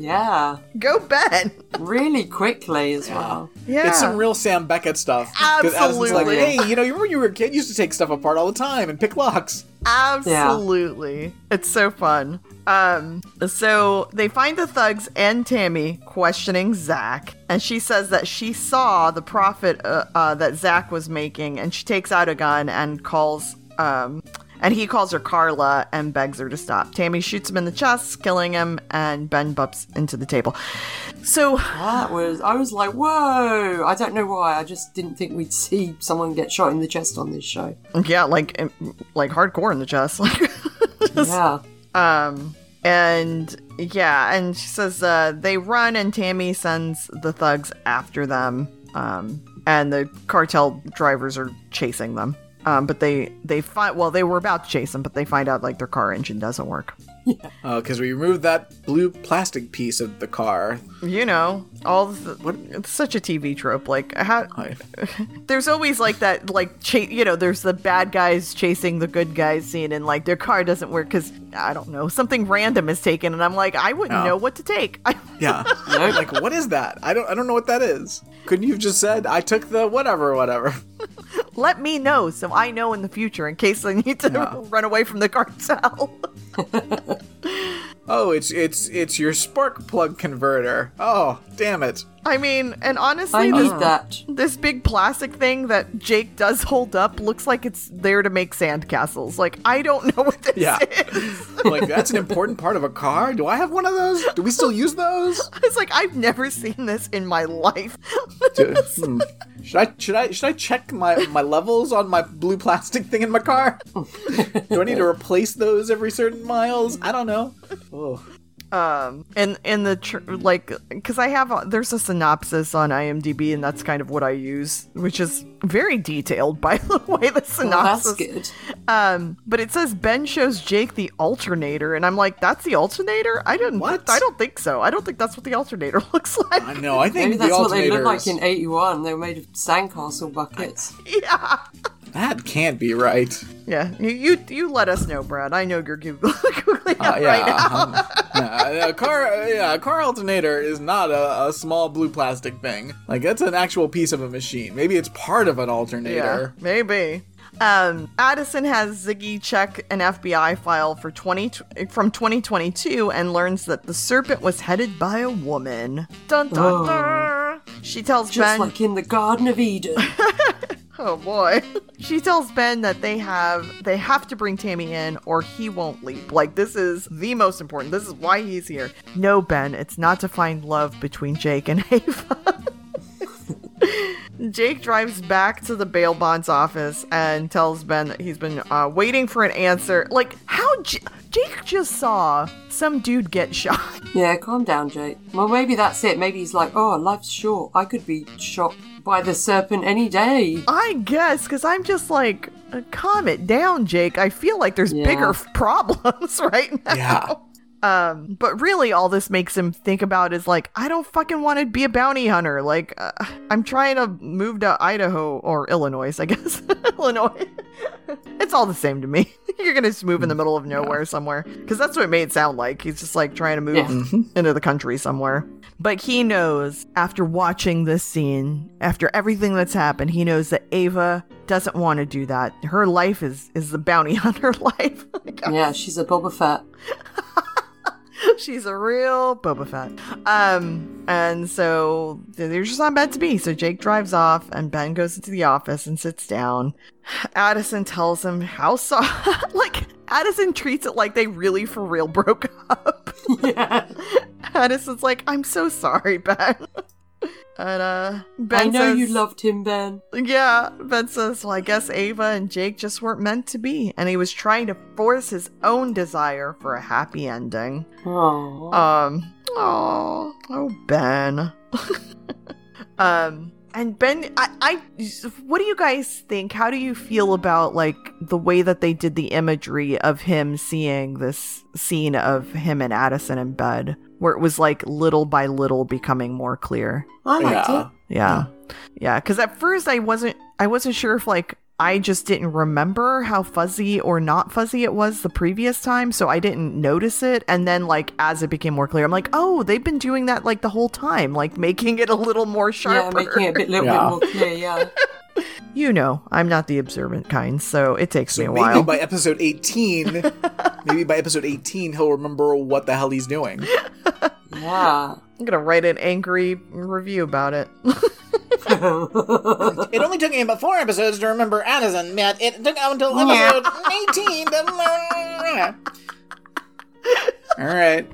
Yeah, Go Ben. really quickly as well. Yeah. It's some real Sam Beckett stuff. 'Cause Addison's like, Absolutely. hey, you know, you remember you were a kid, you used to take stuff apart all the time and pick locks. Absolutely. It's so fun. Um, so they find the thugs and Tammy questioning Zach, and she says that she saw the profit uh, uh, that Zach was making, and she takes out a gun and calls, um, and he calls her Carla and begs her to stop. Tammy shoots him in the chest, killing him, and Ben bumps into the table. So That was, I was like, whoa! I don't know why. I just didn't think we'd see someone get shot in the chest on this show. yeah, like like hardcore in the chest, like. Yeah. Um, and yeah, and she says uh, they run, and Tammy sends the thugs after them. Um, and the cartel drivers are chasing them. Um, but they they find well, they were about to chase them, but they find out like their car engine doesn't work. Because we removed that blue plastic piece of the car. You know, all the, what it's such a TV trope. Like how there's always like that like cha- you know there's the bad guys chasing the good guys scene and like their car doesn't work because i don't know something random is taken and i'm like i wouldn't Oh. know what to take Yeah. like, what is that? I don't I don't know what that is. Couldn't you have just said, I took the whatever, whatever? Let me know so i know in the future in case i need to Yeah. run away from the cartel Oh, it's it's it's your spark plug converter. Oh, damn it. i mean and I honestly need this, that. this big plastic thing that jake does hold up looks like it's there to make sandcastles like i don't know what this Yeah. is like that's an important part of a car. Do I have one of those? Do we still use those? it's like i've never seen this in my life Do- hmm. Should I should I should I check my my levels on my blue plastic thing in my car? Do I need to replace those every certain miles? I don't know. Oh. Um and in the tr- like because i have a, there's a synopsis on imdb and that's kind of what i use which is very detailed by the way the Well, that's synopsis good. um but it says ben shows jake the alternator and i'm like that's the alternator i didn't What? i don't think so i don't think that's what the alternator looks like I know. I think Maybe the that's what they look like in 81. They were made of sandcastle buckets. yeah That can't be right. yeah you, you you let us know brad i know you're Goog- googling it Uh, right now um, yeah, a car, yeah, a car alternator is not a, a small blue plastic thing. Like that's an actual piece of a machine. Maybe it's part of an alternator. Yeah, maybe. Um, Addison has Ziggy check an FBI file for 20 from 2022 and learns that the serpent was headed by a woman. Dun dun Oh. dun. She tells Just Ben, like in the Garden of Eden. "Oh boy." she tells Ben that they have they have to bring Tammy in or he won't leave. Like this is the most important. This is why he's here. No, Ben, it's not to find love between Jake and Ava. Jake drives back to the bail bonds office and tells Ben that he's been uh, waiting for an answer. Like, how J- Jake just saw some dude get shot. yeah, calm down, Jake. Well, maybe that's it. Maybe he's like, oh, life's short. I could be shot by the serpent any day. I guess, because I'm just like, uh, calm it down, Jake. I feel like there's Yeah. bigger problems right now. Yeah. Um, but really, all this makes him think about is like, I don't fucking want to be a bounty hunter. Like, uh, I'm trying to move to Idaho or Illinois, I guess. Illinois. it's all the same to me. You're gonna just move in the middle of nowhere somewhere, because that's what it made it sound like. He's just like trying to move Yeah. into the country somewhere. But he knows after watching this scene, after everything that's happened, he knows that Ava doesn't want to do that. Her life is is the bounty hunter life. Yeah, she's a Boba Fett. She's a real Boba Fett. Um, and so they're just not meant to be. So Jake drives off, and Ben goes into the office and sits down. Addison tells him how so like Addison treats it like they really for real broke up. Yeah. Addison's like, I'm so sorry, Ben. And uh Ben I know says, you loved him, Ben. Yeah, Ben says, Well, I guess Ava and Jake just weren't meant to be, and he was trying to force his own desire for a happy ending. Oh. Um. Oh. Oh, Ben. um. And Ben, I, I, what do you guys think? How do you feel about like the way that they did the imagery of him seeing this scene of him and Addison in bed, where it was like little by little becoming more clear? I liked Yeah. it. Yeah, yeah. Because at first I wasn't, I wasn't sure if like I just didn't remember how fuzzy or not fuzzy it was the previous time, so I didn't notice it. And then, like, as it became more clear, I'm like, oh, they've been doing that like the whole time, like making it a little more Yeah, making it a bit, little Yeah. bit more clear. Yeah. You know, I'm not the observant kind, so it takes me So a maybe while. by episode 18, maybe by episode 18, he'll remember what the hell he's doing. Yeah. I'm gonna write an angry review about it. It only took me about four episodes to remember Addison, Matt. It took until episode 18 to. All right.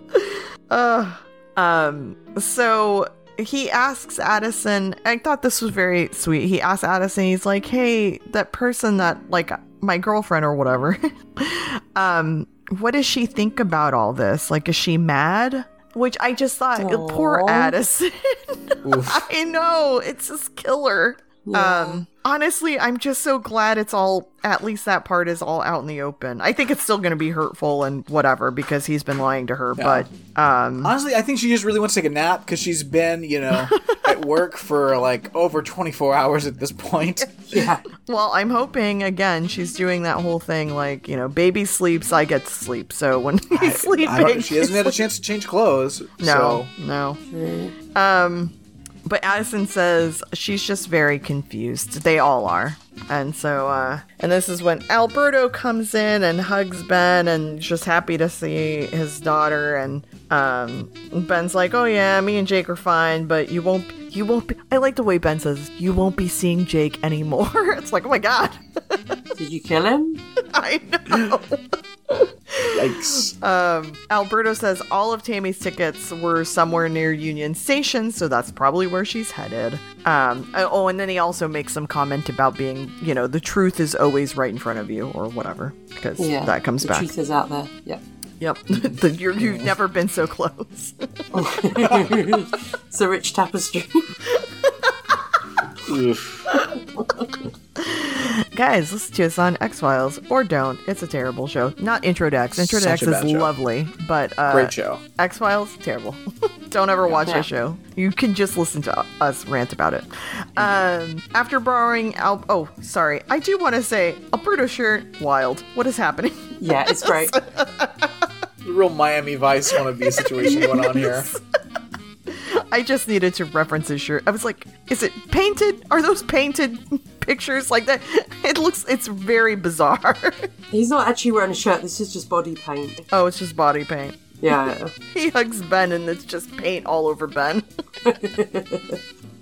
Uh, um, so he asks Addison, I thought this was very sweet. He asks Addison, he's like, hey, that person that, like, my girlfriend or whatever, um, what does she think about all this? Like, is she mad? Which I just thought, poor Addison. I know, it's just killer. Um, honestly, I'm just so glad it's all, at least that part is all out in the open. I think it's still going to be hurtful and whatever because he's been lying to her, but, um, Honestly, I think she just really wants to take a nap because she's been, you know, at work for like over 24 hours at this point. Yeah. Well, I'm hoping again she's doing that whole thing like, you know, baby sleeps, I get to sleep. So when he's sleeping, I she hasn't had a chance to change clothes. No, So. no. Um, but Addison says she's just very confused. They all are. And so, uh, and this is when Alberto comes in and hugs Ben and just happy to see his daughter. And, um, Ben's like, oh yeah, me and Jake are fine, but you won't, you won't be, I like the way Ben says, you won't be seeing Jake anymore. it's like, oh my God. Did you kill him? I know. Yikes. Um, Alberto says all of Tammy's tickets were somewhere near Union Station, so that's probably where she's headed. Um, oh, and then he also makes some comment about being, you know, the truth is always right in front of you, or whatever, because Yeah. that comes the back. truth is out there. Yep, The- you're, you've never been so close. it's a rich tapestry. Oof. Guys, listen to us on X Files, or don't. It's a terrible show. Not Intro to X. Intro to Such X a is show. lovely, but uh, Great show. X Files, terrible. Don't ever watch Yeah. that show. You can just listen to us rant about it. Um, after borrowing Al, oh, sorry, I do want to say Alberto shirt, wild. What is happening? yeah, it's great. The real Miami Vice wannabe situation going on here. I just needed to reference his shirt. I was like, is it painted? Are those painted pictures like that? It looks, it's very bizarre. He's not actually wearing a shirt. This is just body paint. oh, it's just body paint. Yeah. He hugs Ben and it's just paint all over Ben.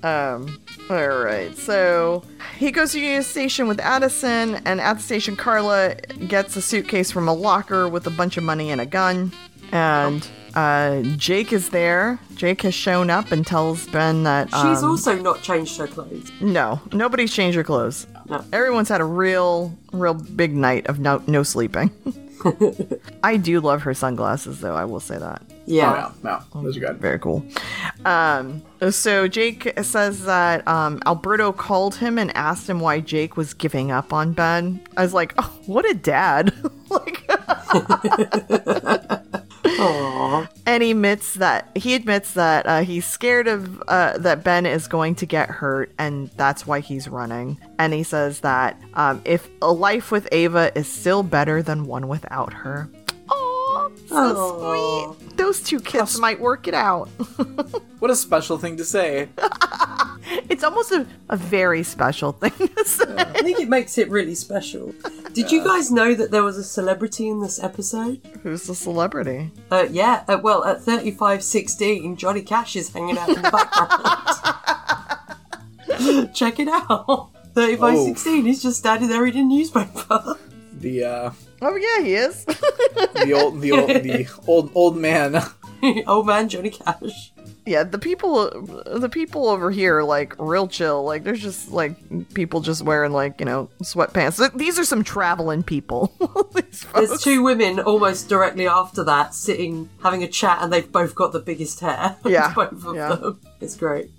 um, all right. So he goes to Union Station with Addison, and at the station, Carla gets a suitcase from a locker with a bunch of money and a gun. And uh, Jake is there. Jake has shown up and tells Ben that She's um, also not changed her clothes. no, nobody's changed her clothes. No. Everyone's had a real, real big night of no, no sleeping. I do love her sunglasses, though. I will say that. Yeah. Oh, no, no. Those are good. Very cool. Um, so Jake says that um, Alberto called him and asked him why Jake was giving up on Ben. I was like, oh, what a dad! like, Aww. and he admits that he admits that uh, he's scared of uh, that Ben is going to get hurt, and that's why he's running. And he says that um, if a life with Ava is still better than one without her. Oh, so Aw. sweet. Those two kids might work it out. What a special thing to say. It's almost a, a very special thing to say. I think it makes it really special. Did you guys know that there was a celebrity in this episode? Who's the celebrity? Uh, yeah, uh, well, at 3516, Johnny Cash is hanging out in the background. Check it out. 3516, he's just standing there reading a newspaper. The uh, Oh yeah, he is. the old, the old, the old, old man. Old man Johnny Cash. Yeah, the people, the people over here are like real chill. Like there's just like people just wearing like you know sweatpants. These are some traveling people. There's two women almost directly after that sitting having a chat, and they've both got the biggest hair. Yeah, both of yeah. them. It's great.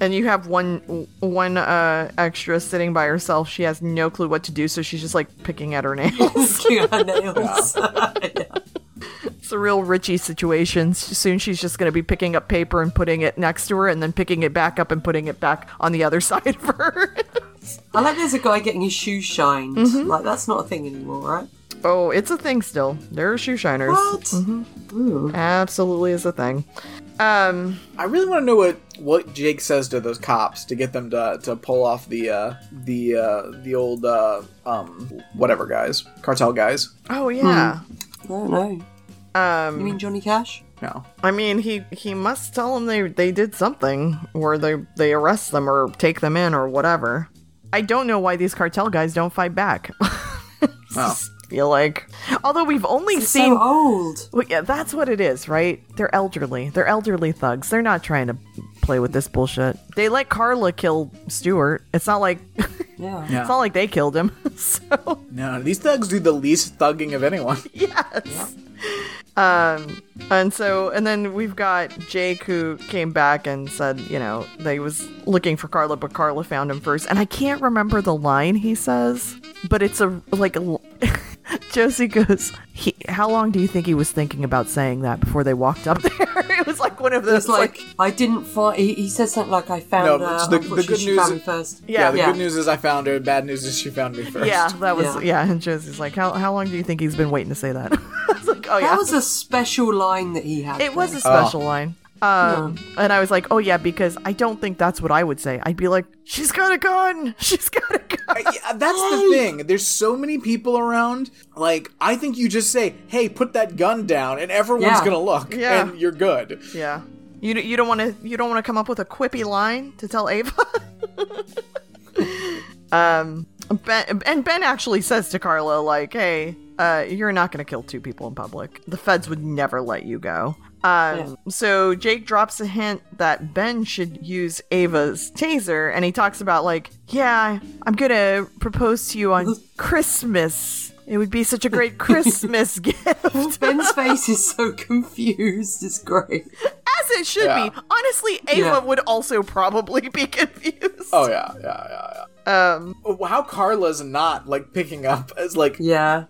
and you have one one uh extra sitting by herself. She has no clue what to do, so she's just like picking at her nails. Looking at her nails. Yeah. It's a real Richie situation. Soon she's just going to be picking up paper and putting it next to her, and then picking it back up and putting it back on the other side of her. I like there's a guy getting his shoes shined. Mm-hmm. Like that's not a thing anymore, right? Oh, it's a thing still. There are shoe shiners. What? Ooh. Absolutely is a thing. Um, I really want to know what what Jake says to those cops to get them to to pull off the uh, the uh, the old uh, um whatever guys cartel guys. oh yeah. I don't know. You Um, mean Johnny Cash? No, I mean, he he must tell them they they did something, or they they arrest them or take them in or whatever. I don't know why these cartel guys don't fight back. Oh. feel like, although we've only It's seen so old. Well, yeah, that's what it is, right? They're elderly. They're elderly thugs. They're not trying to play with this bullshit. They let Carla kill Stuart. It's not like Yeah. Yeah. it's not like they killed him. so no, these thugs do the least thugging of anyone. yes. Um, and so and then we've got Jake who came back and said, you know, they was looking for Carla, but Carla found him first. And I can't remember the line he says, but it's a like a. l- Josie goes, he, "How long do you think he was thinking about saying that before they walked up there?" it was like one of those It's like, I didn't find. He, he said something like, "I found No, her. it's the- the unfortunately, good she news found me is- first. Yeah. the Yeah. good news is I found her. Bad news is she found me first. Yeah, that was Yeah. yeah. And Josie's like, how how long do you think he's been waiting to say that? I was like, oh yeah, That was a special line that he had. it was a there. special line. Um, and I was like, oh yeah, because I don't think that's what I would say. I'd be like, she's got a gun. She's got a gun. I- yeah, that's the thing. There's so many people around. Like, I think you just say, "Hey, put that gun down," and everyone's Yeah. gonna look, Yeah. and you're good. Yeah. You you don't want to you don't want to come up with a quippy line to tell Ava. um, Ben and Ben actually says to Carla like, "Hey, uh, you're not going to kill two people in public. The feds would never let you go." Um, so Jake drops a hint that Ben should use Ava's taser, and he talks about like, "Yeah, I'm gonna propose to you on Christmas. It would be such a great Christmas gift." Ben's face is so confused. It's great. As it should Yeah. be. Honestly, Ava Yeah. would also probably be confused. Oh yeah, yeah, yeah, yeah, Um. How Carla's not like picking up as like Yeah.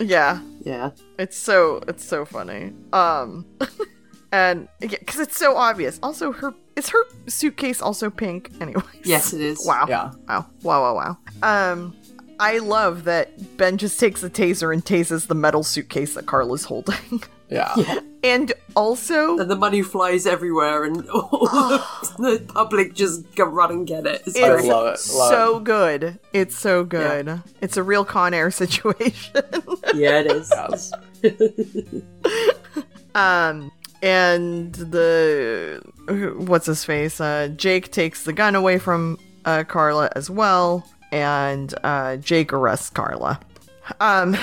yeah. Yeah. It's so it's so funny. Um, and because it's so obvious. Also, her is her suitcase also pink? Anyways. Yes, it is. Wow. yeah. Wow. Wow. Wow. Wow. Um, I love that Ben just takes a taser and tases the metal suitcase that Carla's holding, Yeah. And also And the money flies everywhere, and all the public just go run and get it. It's I love it. Love so good. It's so good. It's a real Con Air situation. Yeah, it is. Yes. um, and the what's his face? Uh, Jake takes the gun away from uh, Carla as well, and uh, Jake arrests Carla. Um,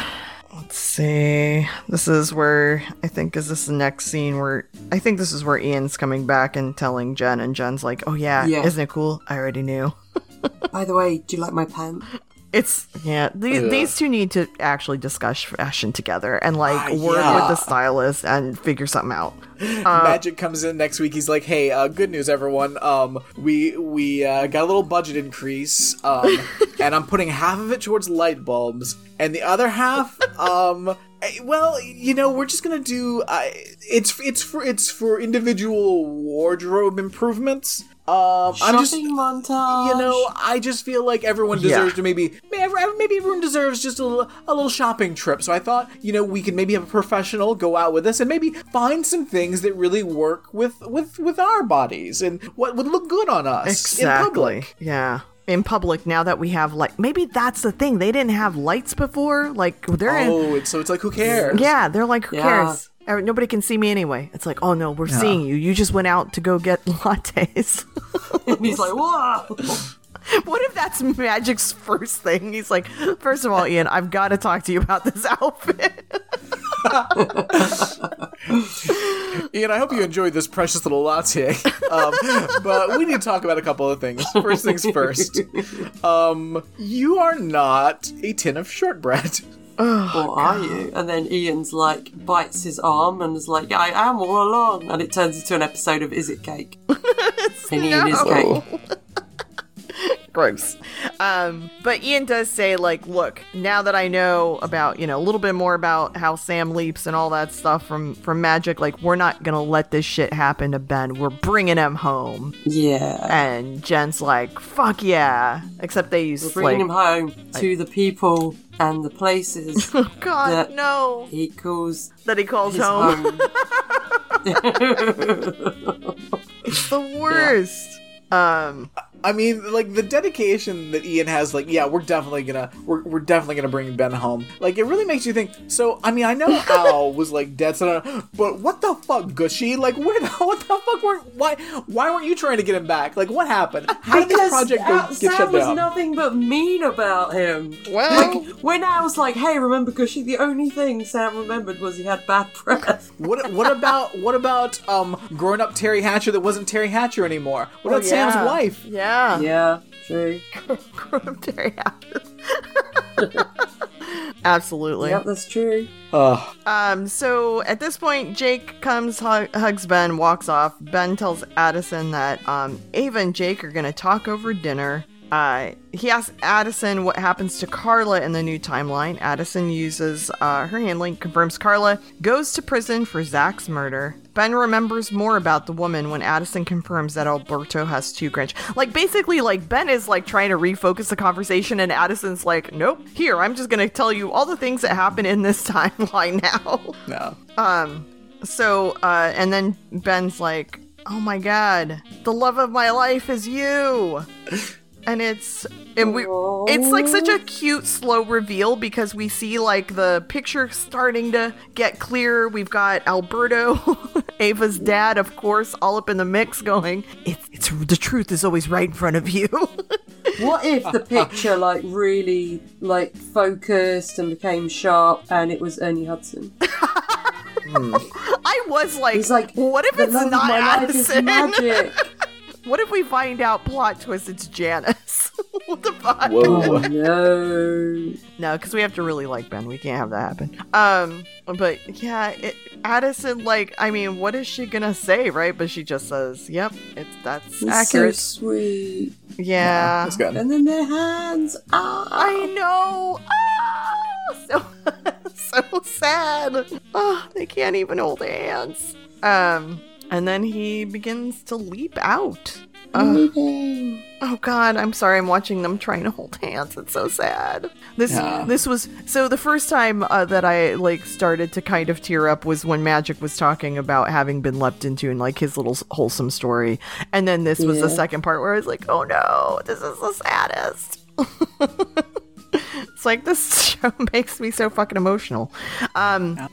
let's see. This is where I think is this the next scene where I think this is where Ian's coming back and telling Jen, and Jen's like, "Oh yeah, Yeah. isn't it cool? I already knew." By the way, do you like my pants? It's yeah. These, Ugh. these two need to actually discuss fashion together and like Ah, work yeah. with the stylist and figure something out. Magic comes in next week. He's like, "Hey, uh, good news, everyone. Um, we we uh, got a little budget increase, um, and I'm putting half of it towards light bulbs, and the other half, um, eh, well, you know, we're just gonna do. Uh, it's it's for it's for individual wardrobe improvements. Um, I'm just." Shopping montage. You know, I just feel like everyone Yeah. deserves to maybe, maybe everyone deserves just a little, a little shopping trip. So I thought, you know, we could maybe have a professional go out with us and maybe find some things that really work with with with our bodies and what would look good on us in public. Yeah. In public, now that we have like maybe that's the thing. They didn't have lights before. Like they're in Oh, it's, so it's like who cares? Yeah, they're like, who Yeah. cares? Nobody can see me anyway. It's like, oh no, we're seeing you. You just went out to go get lattes. And he's like, whoa. what if that's Magic's first thing? He's like, first of all, Ian, I've got to talk to you about this outfit. Ian, I hope you enjoyed this precious little latte. Um, but we need to talk about a couple of things. First things first. Um, you are not a tin of shortbread. or are you? And then Ian's like, bites his arm and is like, I am all along. And it turns into an episode of Is It Cake? and Ian is No. cake. Gross. Um, but Ian does say, like, look, now that I know about, you know, a little bit more about how Sam leaps and all that stuff from from Magic, like, we're not gonna let this shit happen to Ben. We're bringing him home. Yeah. And Jen's like, fuck yeah. Except they use We're bringing like, him home to the people and the places God, that- no. he calls That he calls home. home. It's the worst. Um, I mean, like the dedication that Ian has, like, yeah, we're definitely gonna, we're, we're definitely gonna bring Ben home. Like, it really makes you think. So, I mean, I know Al was like dead, so, but what the fuck, Gushie? Like, where the, what the fuck were, why, why weren't you trying to get him back? Like, what happened? How did this project go, Al- get Sam shut was nothing but mean about him. well, Like when I was like, "Hey, remember Gushie?" The only thing Sam remembered was he had bad breath. What, what about, what about, um, grown up Teri Hatcher that wasn't Teri Hatcher anymore? What Oh, about Sam's wife? Yeah. Yeah, Yeah, true. Teri Absolutely. Yep, that's true. Ugh. Um, so at this point, Jake comes, hu- hugs Ben, walks off. Ben tells Addison that um, Ava and Jake are going to talk over dinner. Uh, he asks Addison what happens to Carla in the new timeline. Addison uses uh, her handling, confirms Carla goes to prison for Zach's murder. Ben remembers more about the woman when Addison confirms that Alberto has two grandchildren. Like basically, like Ben is like trying to refocus the conversation, and Addison's like, "Nope, here I'm just gonna tell you all the things that happen in this timeline now." No. Um, so, uh, and then Ben's like, oh my god, the love of my life is you. And it's, and we, it's like such a cute, slow reveal because we see like the picture starting to get clearer. We've got Alberto, Ava's dad, of course, all up in the mix going, it's, it's, the truth is always right in front of you. What if the picture like really like focused and became sharp, and it was Ernie Hudson? I was like, He's like, what if it's not my Addison? Magic. What if we find out plot twist it's Janis? what the fuck? Whoa. no. No, because we have to really like Ben. We can't have that happen. Um, but yeah, it, Addison, like, I mean, what is she gonna say, right? But she just says, "Yep, it's that's It's accurate." so sweet. yeah, That's good. And then their hands. Ah. I know. Ah, so so sad. Oh, they can't even hold hands. Um, and then he begins to leap out. Leaving. Oh God, I'm sorry. I'm watching them trying to hold hands. It's so sad. This Yeah. this was so the first time uh, that I like started to kind of tear up was when Magic was talking about having been leapt into and like his little wholesome story, and then this was the second part where I was like, oh no, this is the saddest. it's like this show makes me so fucking emotional. Um,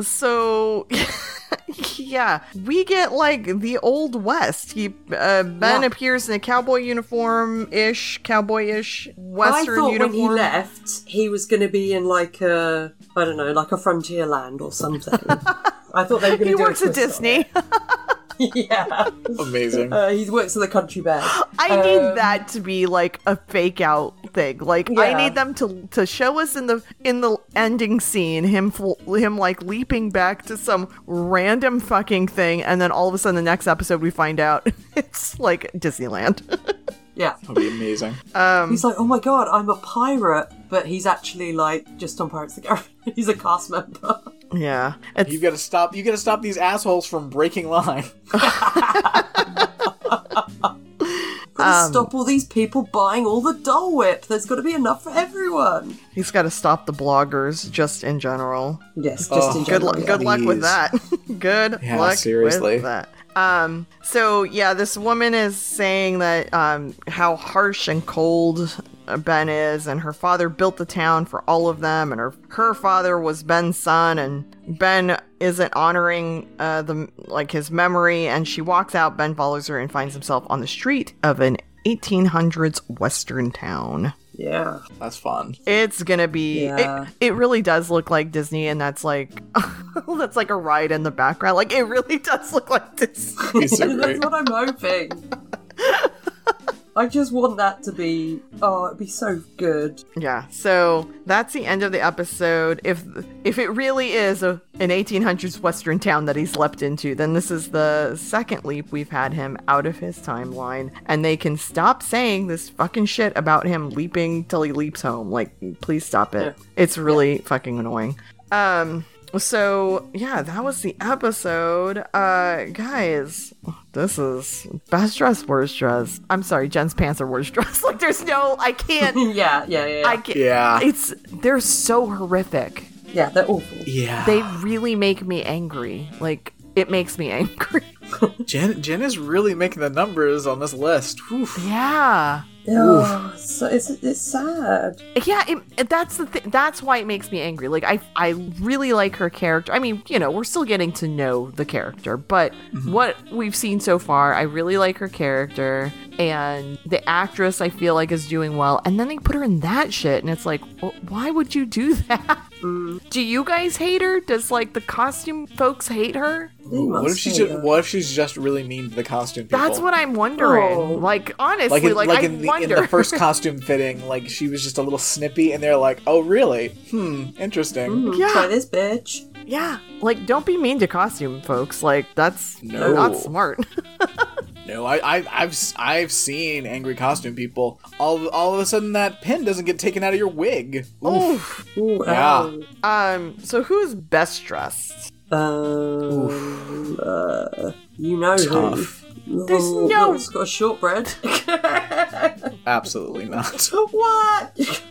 so yeah, we get like the old west. He uh, Ben Yeah. appears in a cowboy uniform ish, cowboy ish western I western thought uniform. when he left, he was going to be in like a, I don't know, like a frontier land or something. I thought they were going to he do works a at twist on Disney. yeah, Amazing. uh, he works at the country bag. I need Um, that to be like a fake out thing. Like I need them to to show us in the in the ending scene him fl- him like leaping back to some random fucking thing, and then all of a sudden the next episode we find out it's like Disneyland. Yeah. That'd be amazing. um, He's like, oh my god, I'm a pirate, but he's actually like just on Pirates of the Caribbean. He's a cast member. yeah, it's You gotta stop. You gotta stop these assholes from breaking line. Gotta Um, stop all these people buying all the Dole Whip. There's got to be enough for everyone. he's got to stop the bloggers just in general. Yes, just Oh, in good general. lu- yeah. good luck with that. good Yeah, luck seriously. with that. Um so yeah, this woman is saying that um how harsh and cold Ben is and her father built the town for all of them and her her father was Ben's son and Ben isn't honoring uh the like his memory and she walks out Ben follows her and finds himself on the street of an 1800s western town. Yeah. That's fun. It's gonna be. Yeah. It, it really does look like Disney, and that's like that's like a ride in the background. Like it really does look like Disney. So That's what I'm hoping. I just want that to be. Oh, it'd be so good. Yeah, so that's the end of the episode. If if it really is a, an 1800s western town that he's leapt into, then this is the second leap we've had him out of his timeline, and they can stop saying this fucking shit about him leaping till he leaps home. Like, please stop it. It's really fucking annoying. Um. So yeah, that was the episode. Uh, guys, this is best dress, worst dress. I'm sorry, Jen's pants are worst dress. like, there's no, I can't. Yeah, yeah, yeah. I can't. Yeah. It's they're so horrific. yeah, they're awful. Yeah. They really make me angry. Like it makes me angry. Jen Jen is really making the numbers on this list. Oof. yeah. Oh, so it's it's sad. Yeah, it, that's the th- that's why it makes me angry. Like I I really like her character. I mean, you know, we're still getting to know the character, but mm-hmm. what we've seen so far, I really like her character and the actress I feel like is doing well. And then they put her in that shit and it's like, well, why would you do that? Do you guys hate her? Does like the costume folks hate her? What if she's just, her. what if she's just really mean to the costume people? That's what I'm wondering. Oh. Like honestly, like like, in, like I in, the, wonder. in the first costume fitting, like she was just a little snippy, and they're like, "Oh, really? Hmm, interesting." Mm, Yeah. Try this, bitch. yeah, like don't be mean to costume folks. Like that's No. not smart. No, I, I, I've, s- I've seen angry costume people. All, all of a sudden, that pin doesn't get taken out of your wig. Oof. Ooh, Yeah. um, so who's best dressed? ow. Um, uh, you know Tough. who. There's Oh, no- It's got a shortbread. Absolutely not. what?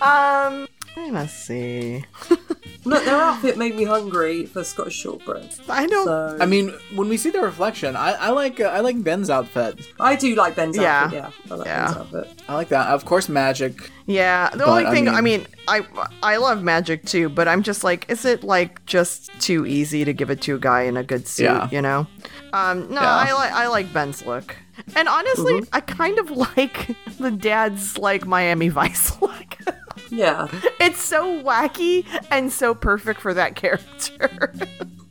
Um, let's see. Look, their outfit made me hungry for Scottish shortbread. I don't. So I mean, when we see the reflection, I, I like, uh, I like Ben's outfit. I do like Ben's Yeah. outfit. Yeah, I like Yeah. Ben's outfit. I like that. Of course, magic. yeah, the But, only thing I mean- mean, I I love magic too, but I'm just like, is it like just too easy to give it to a guy in a good suit? Yeah. You know. Um, no, Yeah. I like I like Ben's look, and honestly, Mm-hmm. I kind of like the dad's like Miami Vice look. Yeah. It's so wacky and so perfect for that character.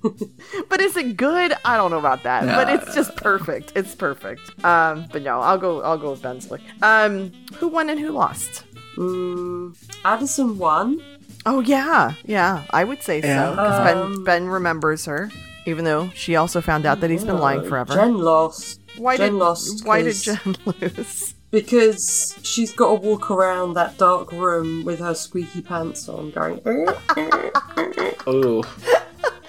but is it good? I don't know about that. But it's just perfect. It's perfect. Um, but no, I'll go I'll go with Ben's look. Um, who won and who lost? Mm, Addison won. Oh yeah, yeah, I would say Yeah. so. Because Ben Um, Ben remembers her, even though she also found out that he's been lying Uh, forever. Jen lost. why did Jen did lost why did Jen lose? Because she's got to walk around that dark room with her squeaky pants on, going. Oh,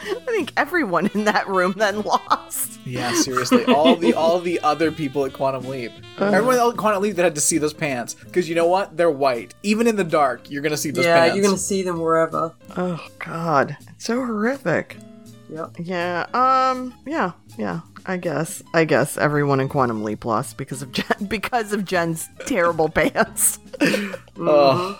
I think everyone in that room then lost. yeah. Seriously, all the all the other people at Quantum Leap, everyone at Quantum Leap that had to see those pants, because you know what? They're white. Even in the dark, you're gonna see those pants. yeah, pants. you're gonna see them wherever. Oh God, it's so horrific. Yep. Yeah. Um. Yeah. Yeah. I guess. I guess everyone in Quantum Leap lost because of Jen, because of Jen's terrible pants. Ugh.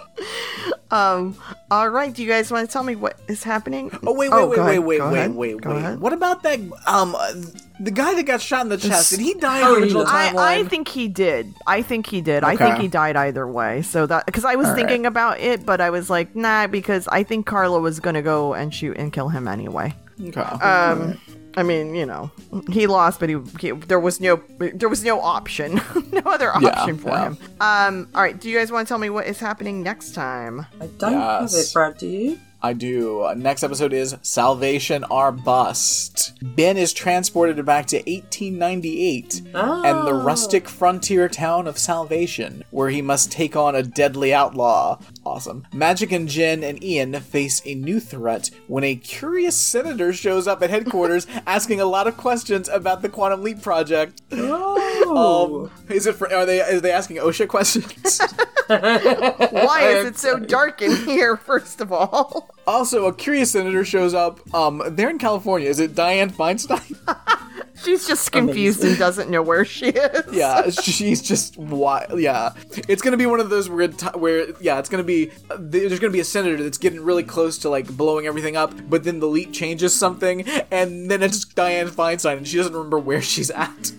Um. All right. Do you guys want to tell me what is happening? Oh wait, wait, wait, go wait, ahead, wait, wait, wait, wait. What about that? Um, uh, the guy that got shot in the chest. Did he die in Oh, the original timeline? I, I think he did. I think he did. I think he died either way. So that because I was All right. thinking about it, but I was like, nah, because I think Carla was gonna go and shoot and kill him anyway. Okay. Um, I mean, you know, he lost, but he, he there was no there was no option, no other Yeah, option for yeah. him. Um, all right, do you guys want to tell me what is happening next time? I don't have it, Brad. Do you? I do. Next episode is Salvation or Bust. Ben is transported back to 1898 and the Oh. rustic frontier town of Salvation, where he must take on a deadly outlaw. Awesome. Magic and Jen and Ian face a new threat when a curious senator shows up at headquarters asking a lot of questions about the Quantum Leap project. Oh. Um, is it for, are they are they asking OSHA questions? Why is it so dark in here? First of all, also, a curious senator shows up. Um, they're in California. Is it Dianne Feinstein? she's just confused and doesn't know where she is. yeah, she's just wild. Yeah, it's gonna be one of those where, t- where yeah, it's gonna be uh, there's gonna be a senator that's getting really close to like blowing everything up, but then the leap changes something, and then it's Dianne Feinstein, and she doesn't remember where she's at.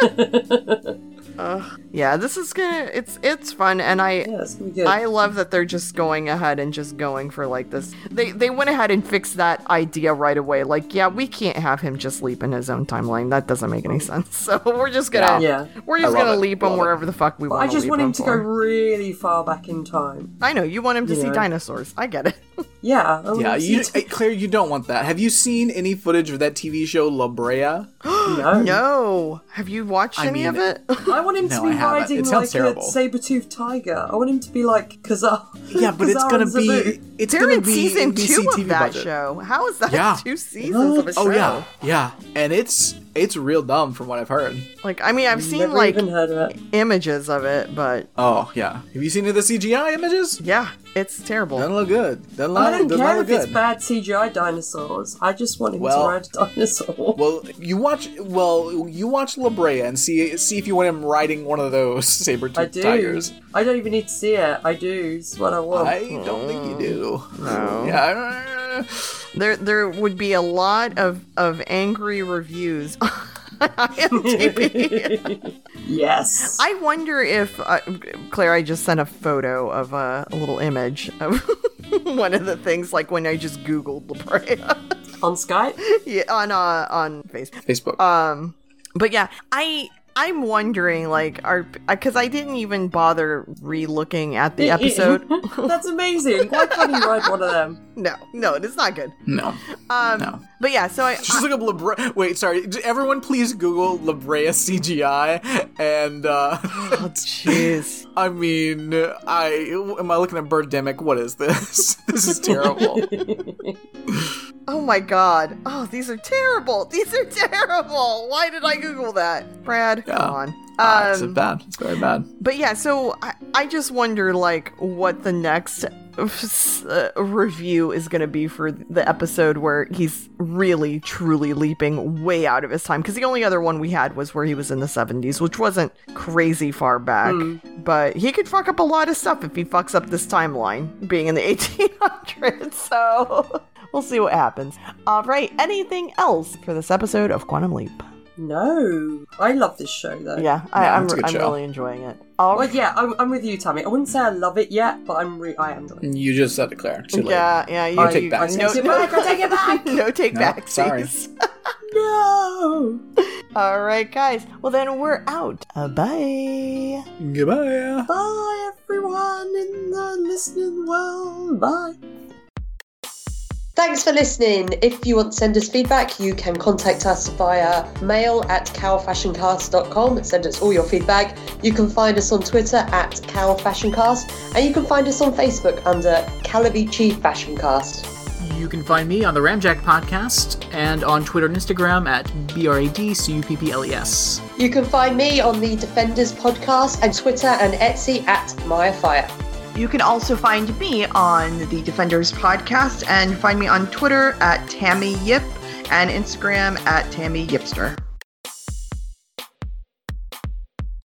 Ugh. yeah, this is gonna. It's it's fun, and I Yeah, it's gonna be good. I love that they're just going ahead and just going for like this. They they went ahead and fixed that idea right away. Like, yeah, we can't have him just leap in his own timeline. That doesn't make any sense. So we're just gonna Yeah. we're just gonna it. leap him Love it. wherever the fuck we But want. I just want him to go really far back in time. I know you want him to You see know. dinosaurs. I get it. Yeah. Yeah, you, see- eh, Claire, you don't want that. Have you seen any footage of that TV show La Brea? no. no, have you watched I any mean- of it? I want him No, to be haven't. riding It like terrible. a saber-toothed tiger. I want him to be like Ka-Zar. Yeah, but it's gonna be it's They're gonna in be season NBC two TV of that budget. show. How is that Yeah. two seasons of a show? Oh yeah, yeah, and it's it's real dumb from what I've heard. Like, I mean, I've seen Never like even heard of it. images of it, but Oh yeah, have you seen the CGI images? yeah, it's terrible. Doesn't look good. Doesn't look, I don't does not care look if it's bad CGI dinosaurs. I just want him Well- to ride a dinosaur. Well, you watch. Well, you watch La Brea and see see if you want him riding one of those saber I tooth do. tigers. I don't even need to see it. I do. It's what I want. I don't think you do. No. Yeah. There, there would be a lot of of angry reviews. on IMDb. yes. I wonder if uh, Claire. I just sent a photo of uh, a little image of one of the things, like when I just Googled La Brea On Skype? yeah, on uh, on Facebook. Facebook. Um, but yeah, I I'm wondering like are because I didn't even bother re-looking at the episode. That's amazing. Why can't he ride one of them? no, no, it's not good. no. Um, No. but yeah, so I, Just look up La Brea. Wait, sorry. Everyone, please Google La Brea CGI. And uh, oh jeez. I mean, I am I looking at Birdemic? What is this? this is terrible. Oh my god. Oh, these are terrible. These are terrible. Why did I Google that? Brad, Yeah. come on. Ah, it's Um, bad. It's very bad. but yeah, so I, I just wonder, like, what the next uh, review is going to be for the episode where he's really, truly leaping way out of his time. Because the only other one we had was where he was in the 70s, which wasn't crazy far back. But he could fuck up a lot of stuff if he fucks up this timeline, being in the 1800s. So we'll see what happens. All right, anything else for this episode of Quantum Leap? No. I love this show though. Yeah, I, Yeah, I'm, it's a good I'm show. really enjoying it. All Well, yeah, I'm, I'm with you, Tammy. I wouldn't say I love it yet, but I'm re- I am enjoying it. You just said it, Claire. Too late. Yeah, yeah. You, I- take you- back. I No, take it no, back. I take it back. no take No, back. sorry. No. All right, guys. Well, then we're out. Uh, bye. Goodbye. Bye, everyone in the listening world. Bye. Thanks for listening. If you want to send us feedback, you can contact us via mail at cowfashioncast.com send us all your feedback. You can find us on Twitter at cowfashioncast and you can find us on Facebook under Calavicci Fashioncast. You can find me on the Ramjack podcast and on Twitter and Instagram at B-R-A-D-C-U-P-P-L-E-S. You can find me on the Defenders podcast and Twitter and Etsy at Maya Fire. You can also find me on the Defenders podcast and find me on Twitter at Tammy Yip and Instagram at Tammy Yipster.